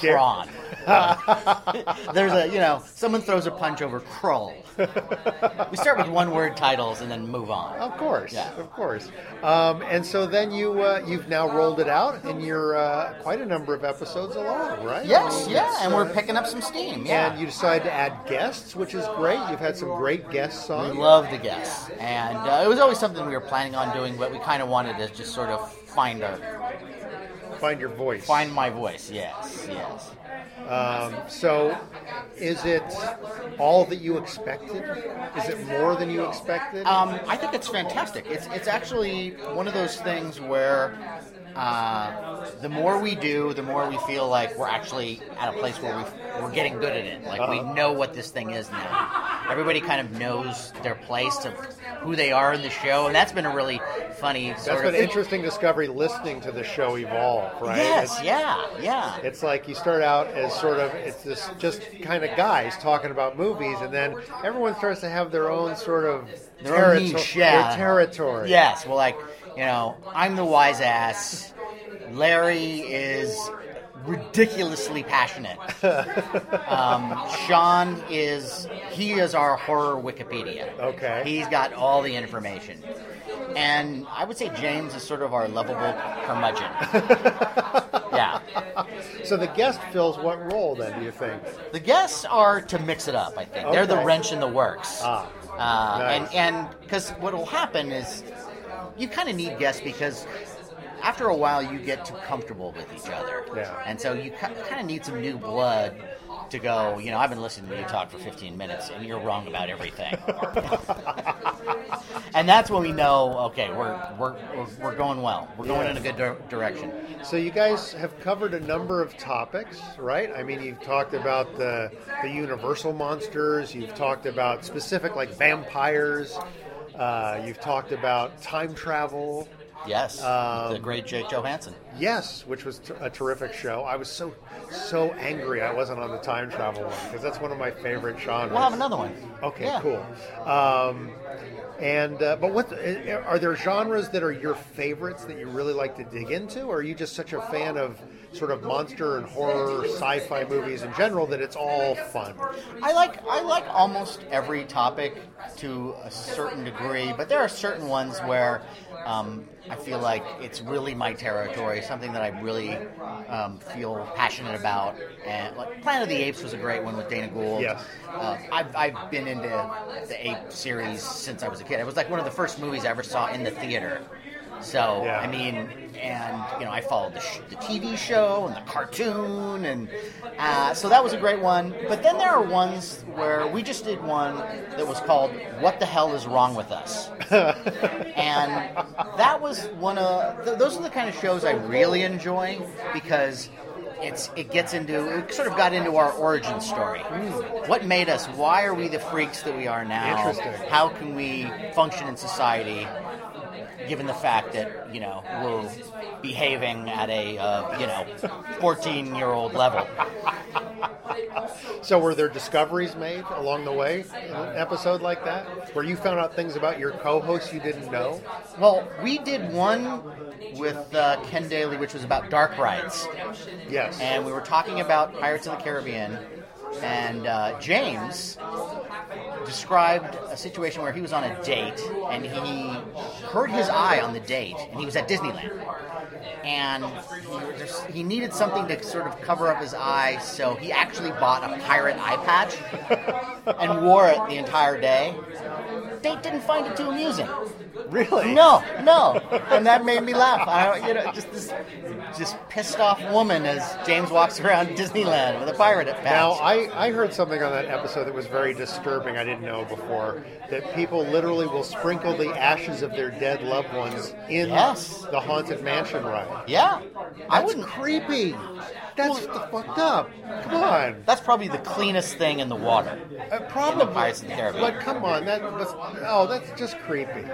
There- Tron. Uh, there's a, you know, someone throws a punch over Krull. we start with one word titles and then move on. Of course, Yeah. of course. Um, and so then you uh, you've now rolled it out, and you're uh, quite a number of episodes along, right? Yes, I mean, yeah, and we're picking up some steam. Yeah, And you decide to add guests, which is great. You've had some great guests on. we love the guests, and uh, it was always something we were planning on doing, but we kind of wanted to just sort of find our Find your voice. find my voice. Yes, yes. Um, so, is it all that you expected? Is it more than you expected? Um, I think it's fantastic. It's it's actually one of those things where uh, the more we do, the more we feel like we're actually at a place where we we're getting good at it. Like we Uh-huh. know what this thing is now. Everybody kind of knows their place of who they are in the show, and that's been a really funny That's been an interesting discovery listening to the show evolve, right? Yes, It's- yeah, yeah. It's like you start out as sort of it's this just kind of guys talking about movies, and then everyone starts to have their own sort of Their own niche, yeah. their territory. Yes, well, like you know, I'm the wise ass. Larry is ridiculously passionate. um, Sean is he is our horror Wikipedia. Okay, he's got all the information, and I would say James is sort of our lovable curmudgeon. yeah. So the guest fills what role then? Do you think? The guests are to mix it up. I think they're the wrench in the works. Ah, uh, nice. And and because what will happen is you kind of need guests because after a while you get too comfortable with each other. Yeah. And so you kind of need some new blood to go. You know, I've been listening to you talk for 15 minutes, and you're wrong about everything. and that's when we know, okay, we're we're we're, we're going well. We're going Yeah. in a good dir- direction. So you guys have covered a number of topics, right? I mean, you've talked about the the universal monsters. You've talked about specific like vampires. Uh, you've talked about time travel. Yes, Um, the great Jake Johannsen. Yes, which was t- a terrific show. I was so so angry I wasn't on the time travel one because that's one of my favorite genres. We'll have another one. Okay, Yeah. cool. Um, and uh, but what uh, are there genres that are your favorites that you really like to dig into, or are you just such a fan of sort of monster and horror sci-fi movies in general that it's all fun? I like I like almost every topic to a certain degree, but there are certain ones where um, I feel like it's really my territory, something that I really um, feel passionate about. And like Planet of the Apes was a great one with Dana Gould. Yes. Uh, I've, I've been into the Ape series since I was a kid. It was like one of the first movies I ever saw in the theater. So Yeah. I mean, and you know, I followed the, sh- the TV show and the cartoon, and uh, so that was a great one. But then there are ones where we just did one that was called "What the Hell Is Wrong with Us," and that was one of th- those are the kind of shows I really enjoy because it's it gets into it sort of got into our origin story. What made us? Why are we the freaks that we are now? How can we function in society? Given the fact that you know we're behaving at a uh, you know 14 year old level, So were there discoveries made along the way in an episode like that, where you found out things about your co-hosts you didn't know? Well, we did one with uh, Ken Daly, which was about dark rides. Yes. And we were talking about Pirates of the Caribbean, and uh, James described a situation where he was on a date and he hurt his eye on the date, and he was at Disneyland. And he, just, he needed something to sort of cover up his eye, so he actually bought a pirate eye patch and wore it the entire day. Date didn't find it too amusing. Really? No, no, and that made me laugh. I, you know, just this, just pissed off woman as James walks around Disneyland with a pirate patch. Now, I, I heard something on that episode that was very disturbing. I didn't know before that people literally will sprinkle the ashes of their dead loved ones in Yes. the haunted mansion ride. yeah, I That's wouldn't. creepy. That's the fucked up. Come on. That's probably the cleanest thing in the water. Uh, probably. In the Pirates of the Caribbean. But come on, that was, oh, that's just creepy.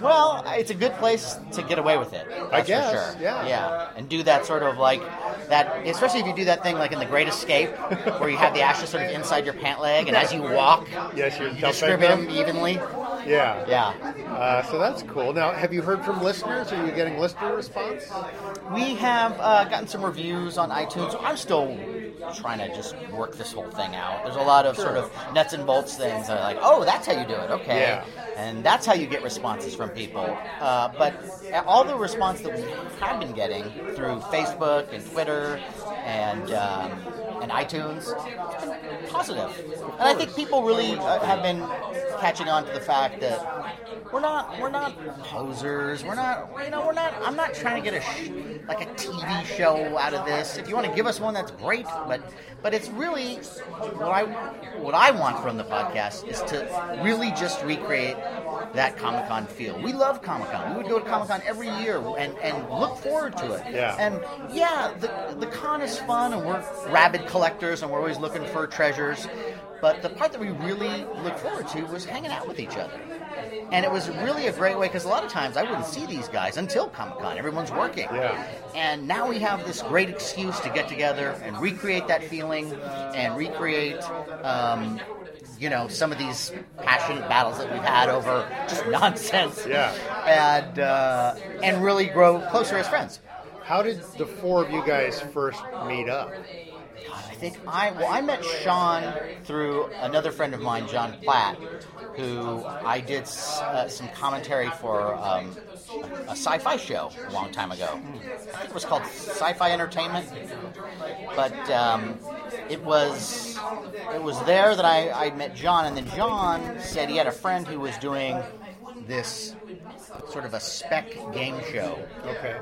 Well, it's a good place to get away with it. I guess, For sure. yeah. Yeah, and do that sort of like that, especially if you do that thing like in The Great Escape, where you have the ashes sort of inside your pant leg, and as you walk, Yes, you distribute them evenly. Yeah. Yeah. Uh, so that's cool. Now, have you heard from listeners? Are you getting listener response? We have uh, gotten some reviews on iTunes. I'm still trying to just work this whole thing out. There's a lot of sort of nuts and bolts things that are like, oh, that's how you do it. Okay. Yeah. And that's how you get responses from people. Uh, but all the response that we have been getting through Facebook and Twitter and um, and iTunes, it's been positive. And I think people really uh, have been catching on to the fact that we're not we're not posers. We're not you know we're not. I'm not trying to get a sh- like a TV show out of this. If you want to give us one, that's great. But but it's really what I what I want from the podcast is to really just recreate that Comic Con feel. We love Comic Con. We would go to Comic Con every year and, and look forward to it. Yeah. And yeah, the the con is fun, and we're rabid collectors, and we're always looking for treasures. But the part that we really look forward to was hanging out with each other. And it was really a great way because a lot of times I wouldn't see these guys until Comic Con. Everyone's working. Yeah. And now we have this great excuse to get together and recreate that feeling and recreate, um, you know, some of these passionate battles that we've had over just nonsense. Yeah. And, uh, and really grow closer as friends. How did the four of you guys first meet up? I think I well I met Sean through another friend of mine, John Platt, who I did uh, some commentary for um, a sci-fi show a long time ago. I think it was called Sci-Fi Entertainment, but um, it was it was there that I, I met John, and then John said he had a friend who was doing this sort of a spec game show Okay.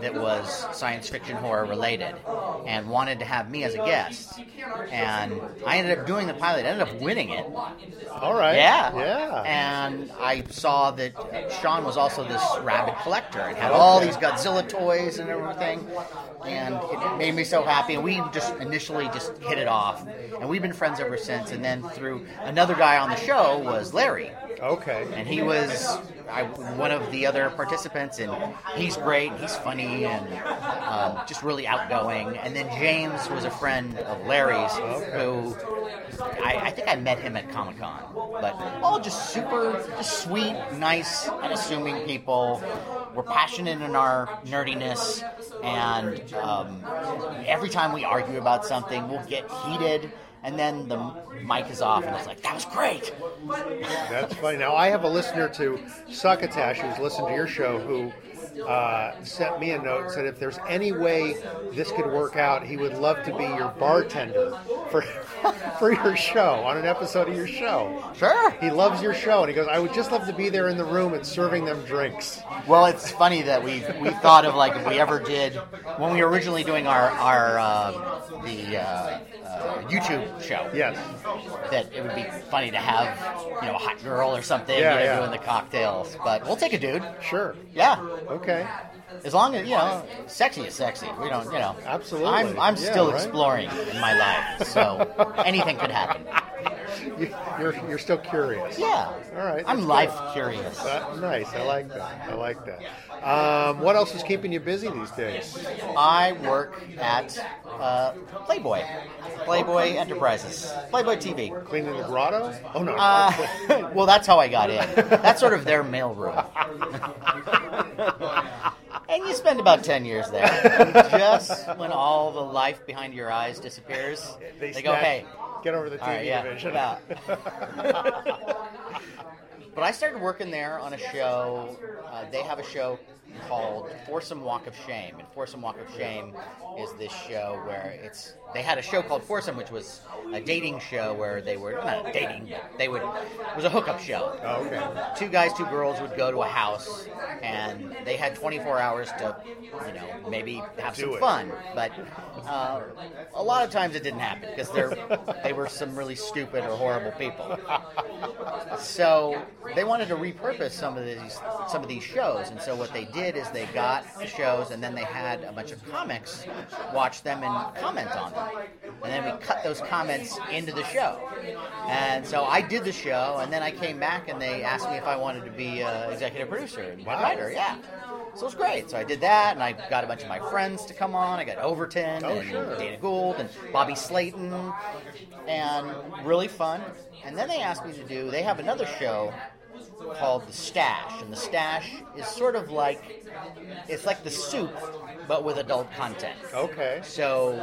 that was science fiction horror related and wanted to have me as a guest. And I ended up doing the pilot, I ended up winning it. All right. Yeah. Yeah. And I saw that Sean was also this rabid collector and had all these Godzilla toys and everything. And it made me so happy. And we just initially just hit it off. And we've been friends ever since. And then through another guy on the show was Larry. Okay. And he was I, one of the other participants, and he's great. He's funny and um, just really outgoing. And then James was a friend of Larry's, who I, I think I met him at Comic Con. But all just super, just sweet, nice, unassuming people. We're passionate in our nerdiness, and um, every time we argue about something, we'll get heated. And then the mic is off, and it's like, that was great. That's funny. Now I have a listener to Succotash who's listened to your show who uh, sent me a note and said if there's any way this could work out, he would love to be your bartender for for your show on an episode of your show. Sure. He loves your show, and he goes, "I would just love to be there in the room and serving them drinks." Well, it's funny that we we thought of like if we ever did when we were originally doing our our uh, the uh, uh, YouTube show. Yes. That it would be funny to have you know a hot girl or something Yeah, you know, yeah. doing the cocktails, but we'll take a dude. Sure. Yeah. Okay. As long as you know, sexy is sexy. We don't, you know. Absolutely. I'm I'm Yeah, still right. exploring in my life, so anything could happen. You, you're you're still curious. Yeah. All right. I'm life good. curious. Uh, nice. I like that. I like that. Um, what else is keeping you busy these days? I work at uh, Playboy, Playboy Enterprises, Playboy TV. Cleaning the grotto? Oh no. Uh, well, that's how I got in. That's sort of their mailroom. and you spend about ten years there. And just when all the life behind your eyes disappears, They they, go, "Hey, get over the All right, TV yeah, division." yeah. But I started working there on a show. Uh, they have a show called Foursome Walk of Shame, and Foursome Walk of Shame is this show where it's. They had a show called Foursome, which was a dating show where they were not dating, but they would. It was a hookup show. Oh, okay. Two guys, two girls would go to a house, and they had 24 hours to, you know, maybe have Do some it. fun. But uh, a lot of times it didn't happen because they're they were some really stupid or horrible people. So they wanted to repurpose some of these some of these shows, and so what they did is they got the shows, and then they had a bunch of comics watch them and comment on them, and then we cut those comments into the show. And so I did the show, and then I came back, and they asked me if I wanted to be uh, executive producer and writer. Yeah. So it was great. So I did that, and I got a bunch of my friends to come on. I got Overton Oh, and sure. Dana Gould and Bobby Slayton, and really fun. And then they asked me to do. They have another show called The Stash, and The Stash is sort of like it's like the soup, but with adult content. Okay. So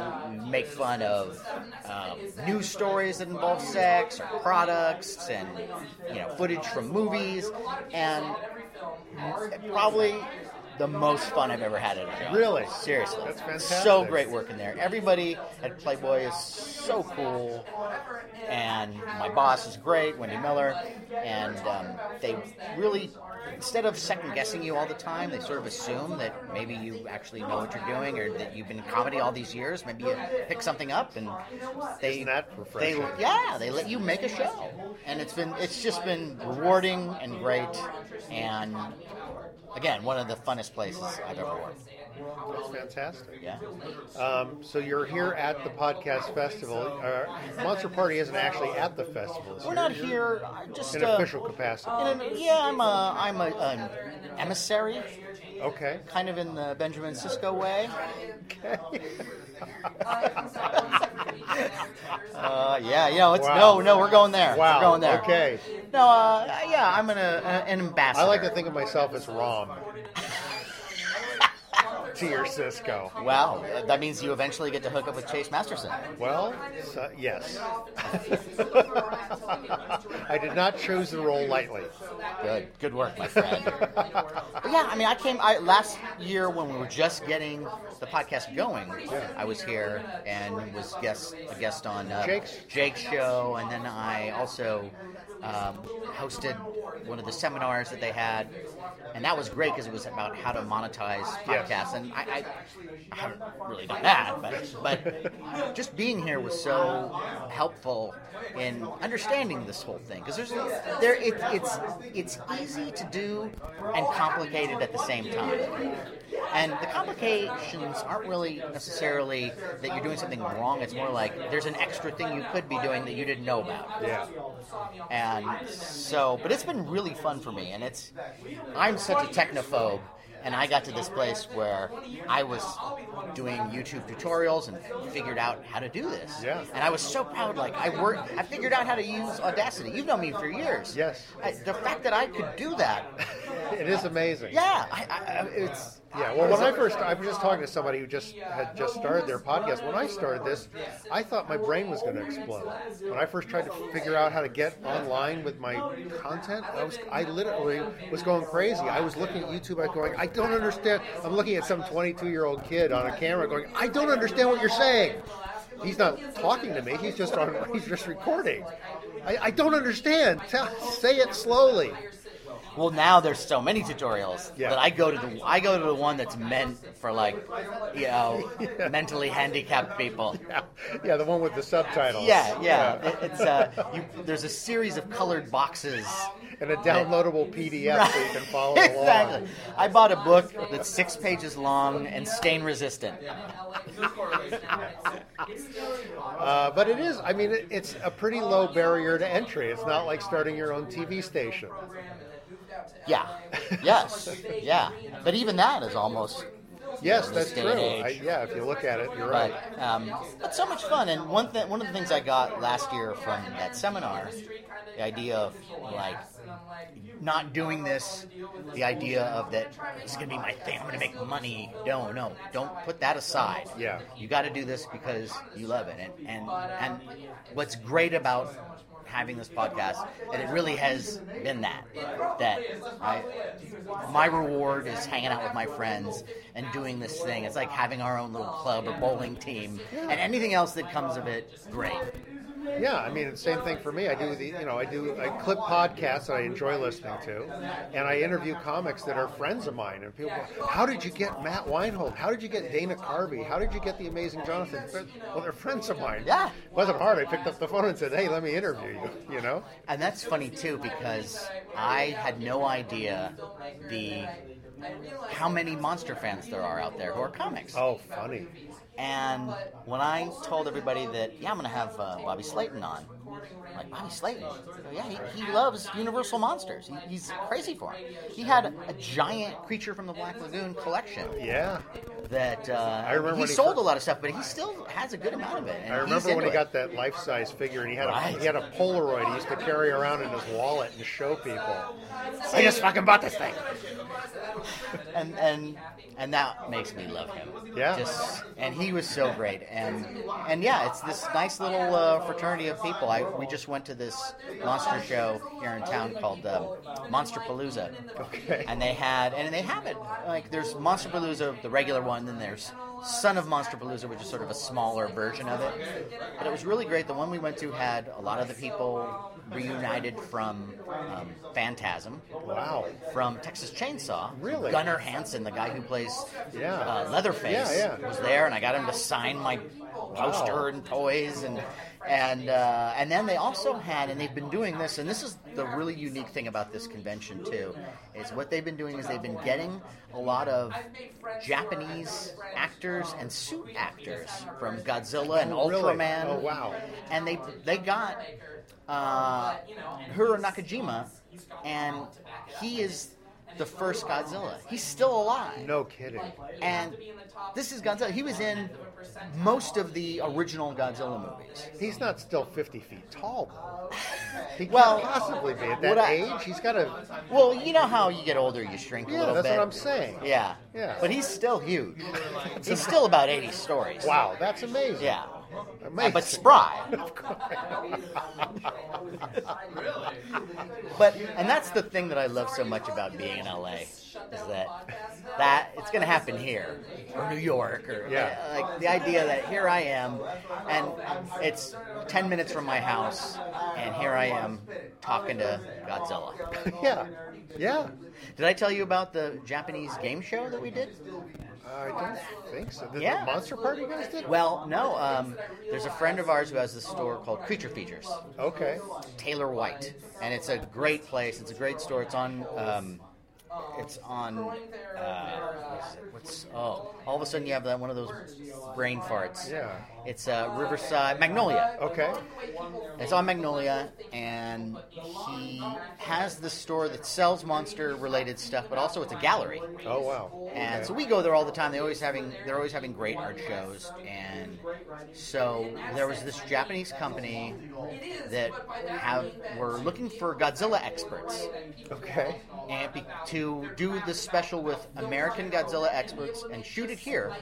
make fun of um, news stories that involve sex or products, and you know footage from movies, and probably the most fun I've ever had at a show. Really? Seriously. That's fantastic. So great working there. Everybody at Playboy is so cool. And my boss is great, Wendy Miller. And um, they really, instead of second guessing you all the time, they sort of assume that maybe you actually know what you're doing or that you've been in comedy all these years. Maybe you pick something up and they, Isn't that they, yeah, they let you make a show. And it's been, it's just been rewarding and great. And again, one of the funnest places I've ever worked. That's fantastic. Yeah. Um, so you're here at the podcast festival. Uh, Monster Party isn't actually at the festival. We're not here just in uh, official capacity. yeah, I'm a I'm a an emissary. Okay. Kind of in the Benjamin Sisko way. Uh, yeah, you know, it's Wow. no, no, we're going there. Wow. We're going there. Okay. No, uh, yeah, I'm an, uh, an ambassador. I like to think of myself as Rom. to your Sisko. Wow, that means you eventually get to hook up with Chase Masterson. Well, so, yes. I did not choose the role lightly. Good, good work, my friend. Yeah, I mean, I came I, last year when we were just getting the podcast going. I was here and was guest a guest on uh, Jake's? Jake's show, and then I also um, hosted one of the seminars that they had and that was great because it was about how to monetize podcasts, and I, I, I haven't really done that, but but just being here was so helpful in understanding this whole thing because there's there it, it's it's easy to do and complicated at the same time. And the complications aren't really necessarily that you're doing something wrong. It's more like there's an extra thing you could be doing that you didn't know about. Yeah. And so, but it's been really fun for me. And it's, I'm such a technophobe. And I got to this place where I was doing YouTube tutorials and figured out how to do this. Yeah. And I was so proud. Like I worked, I figured out how to use Audacity. You've known me for years. Yes. I, the fact that I could do that. It is amazing. Yeah. I, I, it's. Yeah, well, when I first, I was just talking to somebody who just had just started their podcast. When I started this, I thought my brain was going to explode. When I first tried to figure out how to get online with my content, I was, I literally was going crazy. I was looking at YouTube, I going, I don't understand. I'm looking at some 22 year old kid on a camera, going, I don't understand what you're saying. He's not talking to me. He's just on. He's just recording. I, I don't understand. Tell, say it slowly. Well, now there's so many tutorials that I go to the I go to the one that's meant for like, you know, mentally handicapped people. Yeah, yeah, the one with the subtitles. Yeah, yeah. It- it's uh, you, there's a series of colored boxes and a downloadable PDF so you can follow along. exactly. I bought a book that's six pages long and stain resistant. Uh, but it is. I mean, it, it's a pretty low barrier to entry. It's not like starting your own TV station. Yeah. Yes. Yeah. But even that is almost. Yes, in that's true. I, yeah, if you look at it, you're but, right. Um, but so much fun. And one th- one of the things I got last year from that seminar, the idea of like not doing this, the idea of that it's going to be my thing. I'm going to make money. No, no, don't put that aside. Yeah. You got to do this because you love it. And and and what's great about having this podcast, and it really has been that that I my reward is hanging out with my friends and doing this thing. It's like having our own little club or bowling team, and anything else that comes of it, great. Yeah, I mean, the same thing for me. I do the, you know, I do I clip podcasts that I enjoy listening to, and I interview comics that are friends of mine. And people, go, how did you get Matt Weinhold? How did you get Dana Carvey? How did you get the amazing Jonathan? Well, they're friends of mine. Yeah, it wasn't hard. I picked up the phone and said, "Hey, let me interview you." You know. And that's funny too because I had no idea the how many monster fans there are out there who are comics. Oh, funny. And when I told everybody that, yeah, I'm going to have uh, Bobby Slayton on, I'm like, Bobby Slayton? Yeah, he, he loves Universal Monsters. He, he's crazy for him. He had a giant Creature from the Black Lagoon collection. Yeah. That uh, I remember he sold a lot of stuff, but he still has a good amount of it. I remember when he it. got that life-size figure, and he had Right. a he had a Polaroid he used to carry around in his wallet and show people. I just fucking bought this thing. and and and that makes me love him. Yeah. Just and he was so great, and and yeah, it's this nice little uh, fraternity of people. I we just went to this monster show here in town called um, Monster Palooza. Okay. And they had and they have it like there's Monster Palooza, the regular one, then there's Son of Monster Palooza, which is sort of a smaller version of it. But it was really great. The one we went to had a lot of the people reunited from um, Phantasm. Wow. From Texas Chainsaw. Really? Gunnar Hansen, the guy who plays Yeah. uh, Leatherface, Yeah, yeah. was there, and I got him to sign my poster Wow. and toys, and and uh, and then they also had, and they've been doing this, and this is the really unique thing about this convention too, is what they've been doing is they've been getting a lot of Japanese actors and suit actors from Godzilla and Oh, really? Ultraman. Oh, wow. And they they got uh, Haruo Nakajima, and he is the first Godzilla. He's still alive. No kidding. And this is Godzilla. He was in most of the original Godzilla movies. He's not still 50 feet tall. though. He Well, can't possibly be at that I- age. He's got to. Well, you know how you get older, you shrink a little that's bit. That's what I'm saying. Yeah. Yeah. But he's still huge. he's still about 80 stories. Wow, that's amazing. Yeah. Amazing. But spry. but and that's the thing that I love so much about being in LA is that that it's going to happen here or New York or Yeah. like the idea that here I am and it's 10 minutes from my house and here I am talking to Godzilla. yeah. Yeah. Did I tell you about the Japanese game show that we did? I don't think so. The, Yeah. the Monster Party guys did? Well, no. Um, there's a friend of ours who has this store called Creature Features. Okay. Taylor White, and it's a great place. It's a great store. It's on. Um, it's on. Uh, what's, it- what's oh? All of a sudden you have that one of those brain farts. Yeah. It's uh, Riverside Magnolia. Okay. It's on Magnolia, and he has this store that sells monster-related stuff, but also it's a gallery. Oh wow. And Okay. so we go there all the time. They always having they're always having great art shows. And so there was this Japanese company that have were looking for Godzilla experts. Okay. And be, to do this special with American Godzilla experts and shoot it here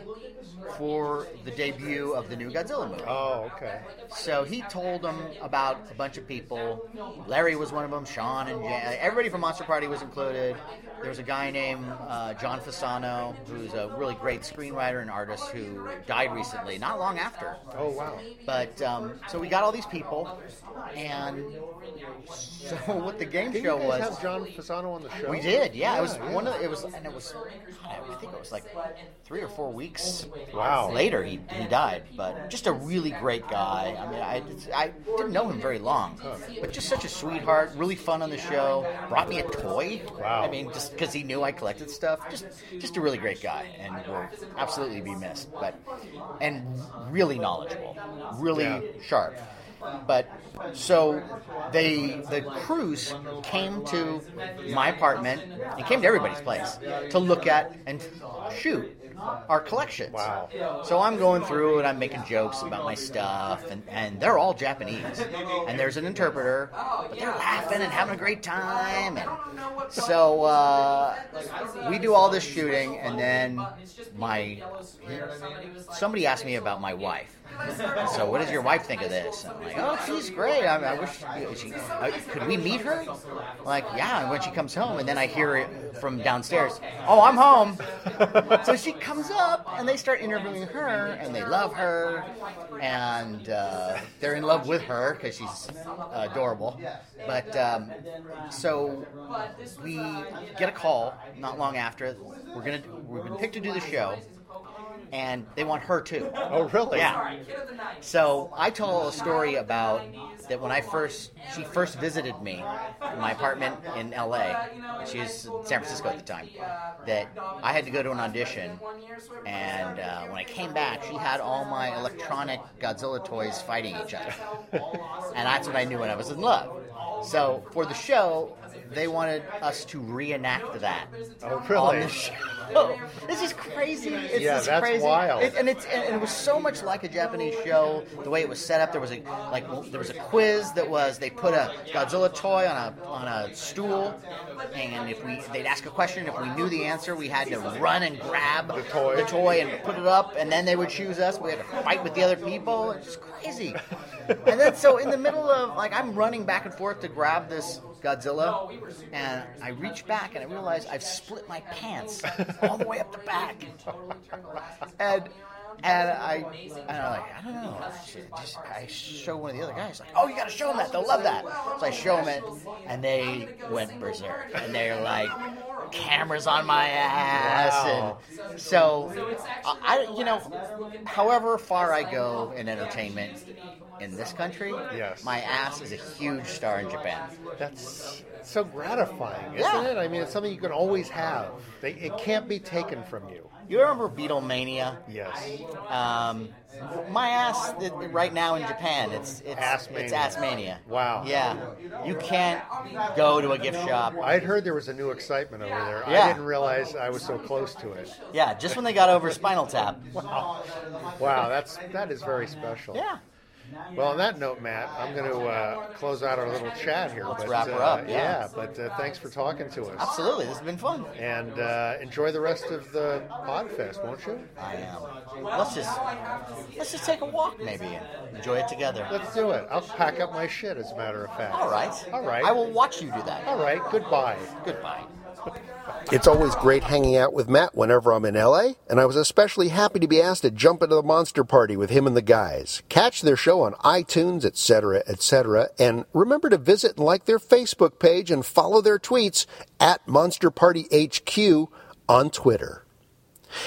for the debut of the new Godzilla movie. Oh, okay. So he told them about a bunch of people. Larry was one of them. Sean and Jan, everybody from Monster Party was included. There was a guy named uh, John Fasano, who's a really great screenwriter and artist who died recently, not long after. Oh wow. But um, so we got all these people, and so what the game Didn't show you guys was. have John Fasano on the show? We did, yeah. it was yeah. one of the, it was, and it was. I think it was like three or four weeks. Wow. Later, he, he died, but just a really great guy. I mean, I, I didn't know him very long, but just such a sweetheart. Really fun on the show. Brought me a toy. Wow. I mean, just because he knew I collected stuff. Just just a really great guy, and will absolutely be missed. But and really knowledgeable, really Yeah. sharp. But so they the crews came to my apartment and came to everybody's place to look at and shoot our collections. Wow. So I'm going through and I'm making jokes about my stuff and, and they're all Japanese. And there's an interpreter, but they're laughing and having a great time and so uh, we do all this shooting and then my somebody asked me about my wife. So, what does your wife think of this? And I'm like, oh, she's great. I, I wish she, uh, could we meet her? Like, yeah. And when she comes home, and then I hear it from downstairs. Oh, I'm home. so she comes up, and they start interviewing her, and they love her, and uh, they're in love with her because she's adorable. But um, so we get a call not long after. We're gonna we've been picked to do the show and they want her too. Oh, really? Yeah. So I told a story about that when I first she first visited me in my apartment in L.A. She was in San Francisco at the time. That I had to go to an audition, and uh, when I came back, she had all my electronic Godzilla toys fighting each other, and that's when I knew when I was in love. So for the show, they wanted us to reenact that. Oh, On really? the show. This is crazy. It's Yeah, that's crazy. wild. It- and it's and it was so much like a Japanese show. The way it was set up, there was a like there was a quiz that was they put a Godzilla toy on a on a stool, and if we they'd ask a question, if we knew the answer, we had to run and grab the toy, the toy and put it up, and then they would choose us. We had to fight with the other people. It's crazy. and then so in the middle of like I'm running back and forth to grab this Godzilla, and I reach back and I realize I've split my pants all the way up the back, and and I and I'm like I don't know. Just, I show one of the other guys like, oh, you gotta show them that. They'll love that. So I show them it, and they went berserk, and they're like. Cameras on my ass, and so I, I- you know, however far I go in entertainment in this country, Yes. my ass is a huge star in Japan. That's so gratifying, isn't Yeah. it? I mean, it's something you can always have. They, it can't be taken from you. You remember Beatlemania? Yes. Um, my ass it, right now in Japan, it's it's Assmania. it's Assmania. Wow. Yeah, you can't go to a gift shop. I'd heard there was a new excitement over there. Yeah. I didn't realize I was so close to it. Yeah, just when they got over Spinal Tap. Wow. Wow, that's that is very special. Yeah. Well, on that note, Matt, I'm going to uh, close out our little chat here. Let's but, wrap her uh, up, yeah. but uh, thanks for talking to us. Absolutely, this has been fun. And uh, enjoy the rest of the Podfest, won't you? I am. Let's just let's just take a walk maybe and enjoy it together. Let's do it. I'll pack up my shit, as a matter of fact. All right. All right. I will watch you do that. All right. Goodbye. Goodbye. It's always great hanging out with Matt whenever I'm in LA, and I was especially happy to be asked to jump into the monster party with him and the guys. Catch their show on iTunes, etc., etc., and remember to visit and like their Facebook page and follow their tweets at Monster Party HQ on Twitter.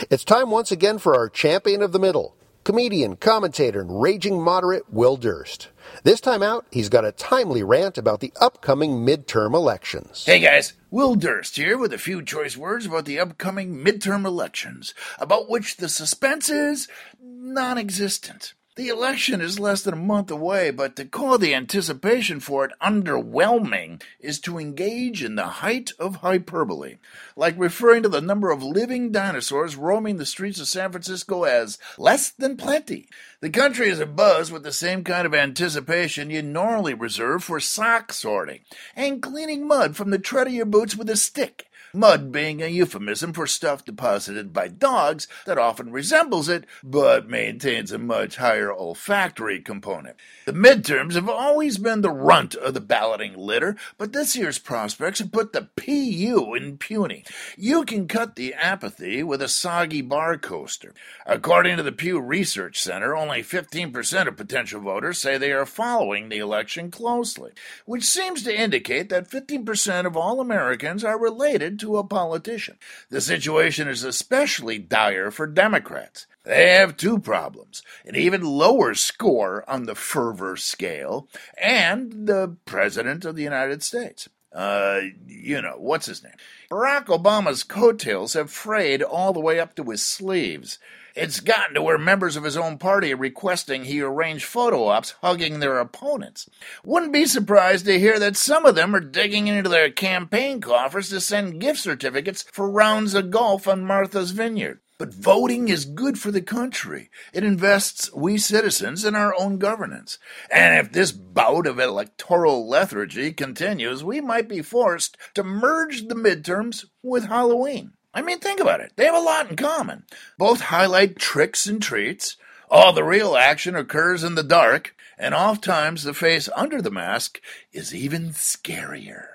It's time once again for our champion of the middle, comedian, commentator, and raging moderate Will Durst. This time out, he's got a timely rant about the upcoming midterm elections. Hey guys, Will Durst here with a few choice words about the upcoming midterm elections, about which the suspense is non existent. The election is less than a month away, but to call the anticipation for it underwhelming is to engage in the height of hyperbole, like referring to the number of living dinosaurs roaming the streets of San Francisco as less than plenty. The country is abuzz with the same kind of anticipation you normally reserve for sock sorting and cleaning mud from the tread of your boots with a stick. Mud being a euphemism for stuff deposited by dogs that often resembles it, but maintains a much higher olfactory component. The midterms have always been the runt of the balloting litter, but this year's prospects have put the PU in puny. You can cut the apathy with a soggy bar coaster. According to the Pew Research Center, only 15% of potential voters say they are following the election closely, which seems to indicate that 15% of all Americans are related to a politician. The situation is especially dire for Democrats. They have two problems an even lower score on the fervor scale, and the President of the United States. Uh, you know, what's his name? Barack Obama's coattails have frayed all the way up to his sleeves. It's gotten to where members of his own party are requesting he arrange photo ops hugging their opponents. Wouldn't be surprised to hear that some of them are digging into their campaign coffers to send gift certificates for rounds of golf on Martha's Vineyard. But voting is good for the country. It invests we citizens in our own governance. And if this bout of electoral lethargy continues, we might be forced to merge the midterms with Halloween. I mean, think about it. They have a lot in common. Both highlight tricks and treats. All the real action occurs in the dark, and oftentimes the face under the mask is even scarier.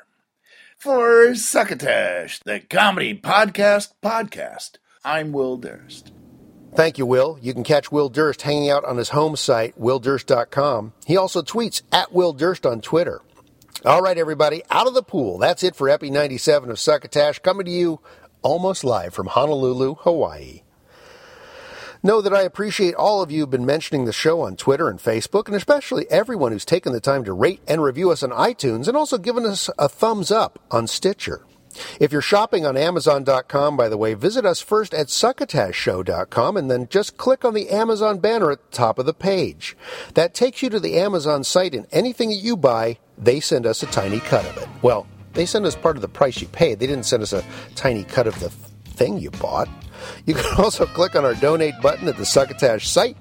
For Succotash, the comedy podcast podcast, I'm Will Durst. Thank you, Will. You can catch Will Durst hanging out on his home site, willdurst.com. He also tweets at Will Durst on Twitter. All right, everybody, out of the pool. That's it for Epi 97 of Succotash, coming to you almost live from Honolulu, Hawaii. Know that I appreciate all of you who've been mentioning the show on Twitter and Facebook, and especially everyone who's taken the time to rate and review us on iTunes and also given us a thumbs up on Stitcher. If you're shopping on Amazon.com, by the way, visit us first at succotashshow.com and then just click on the Amazon banner at the top of the page. That takes you to the Amazon site, and anything that you buy, they send us a tiny cut of it. Well, they send us part of the price you paid. They didn't send us a tiny cut of the thing you bought. You can also click on our donate button at the Succotash site.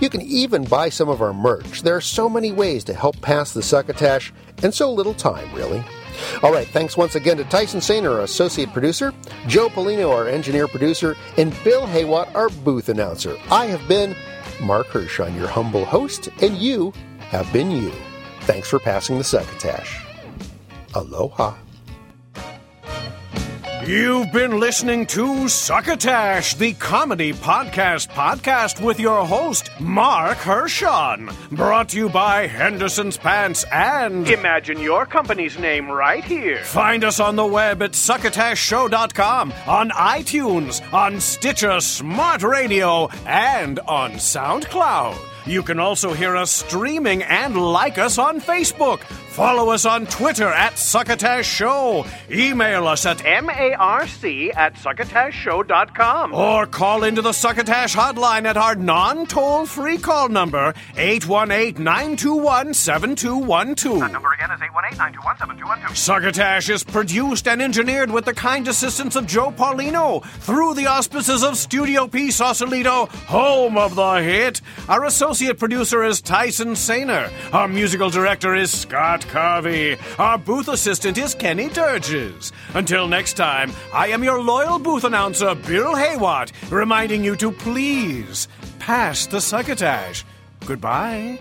You can even buy some of our merch. There are so many ways to help pass the Succotash, and so little time, really. All right, thanks once again to Tyson Sainer, our associate producer, Joe Polino, our engineer producer, and Bill Haywatt, our booth announcer. I have been Mark Hershon, your humble host, and you have been you. Thanks for passing the Succotash. Aloha. You've been listening to Succotash, the comedy podcast podcast with your host, Mark Hershon. Brought to you by Henderson's Pants and Imagine your company's name right here. Find us on the web at succotashshow.com, on iTunes, on Stitcher Smart Radio, and on SoundCloud. You can also hear us streaming and like us on Facebook. Follow us on Twitter at Succotash Show. Email us at M-A-R-C at succotashshow.com. Or call into the Succotash hotline at our non toll free call number, 818 921 7212. That number again is 818-921-7212. Succotash is produced and engineered with the kind assistance of Joe Paulino through the auspices of Studio P Sausalito, home of the hit. Our associate producer is Tyson Sainer. Our musical director is Scott Carvey. Our booth assistant is Kenny Durges. Until next time, I am your loyal booth announcer, Bill Haywatt, reminding you to please pass the succotash. Goodbye.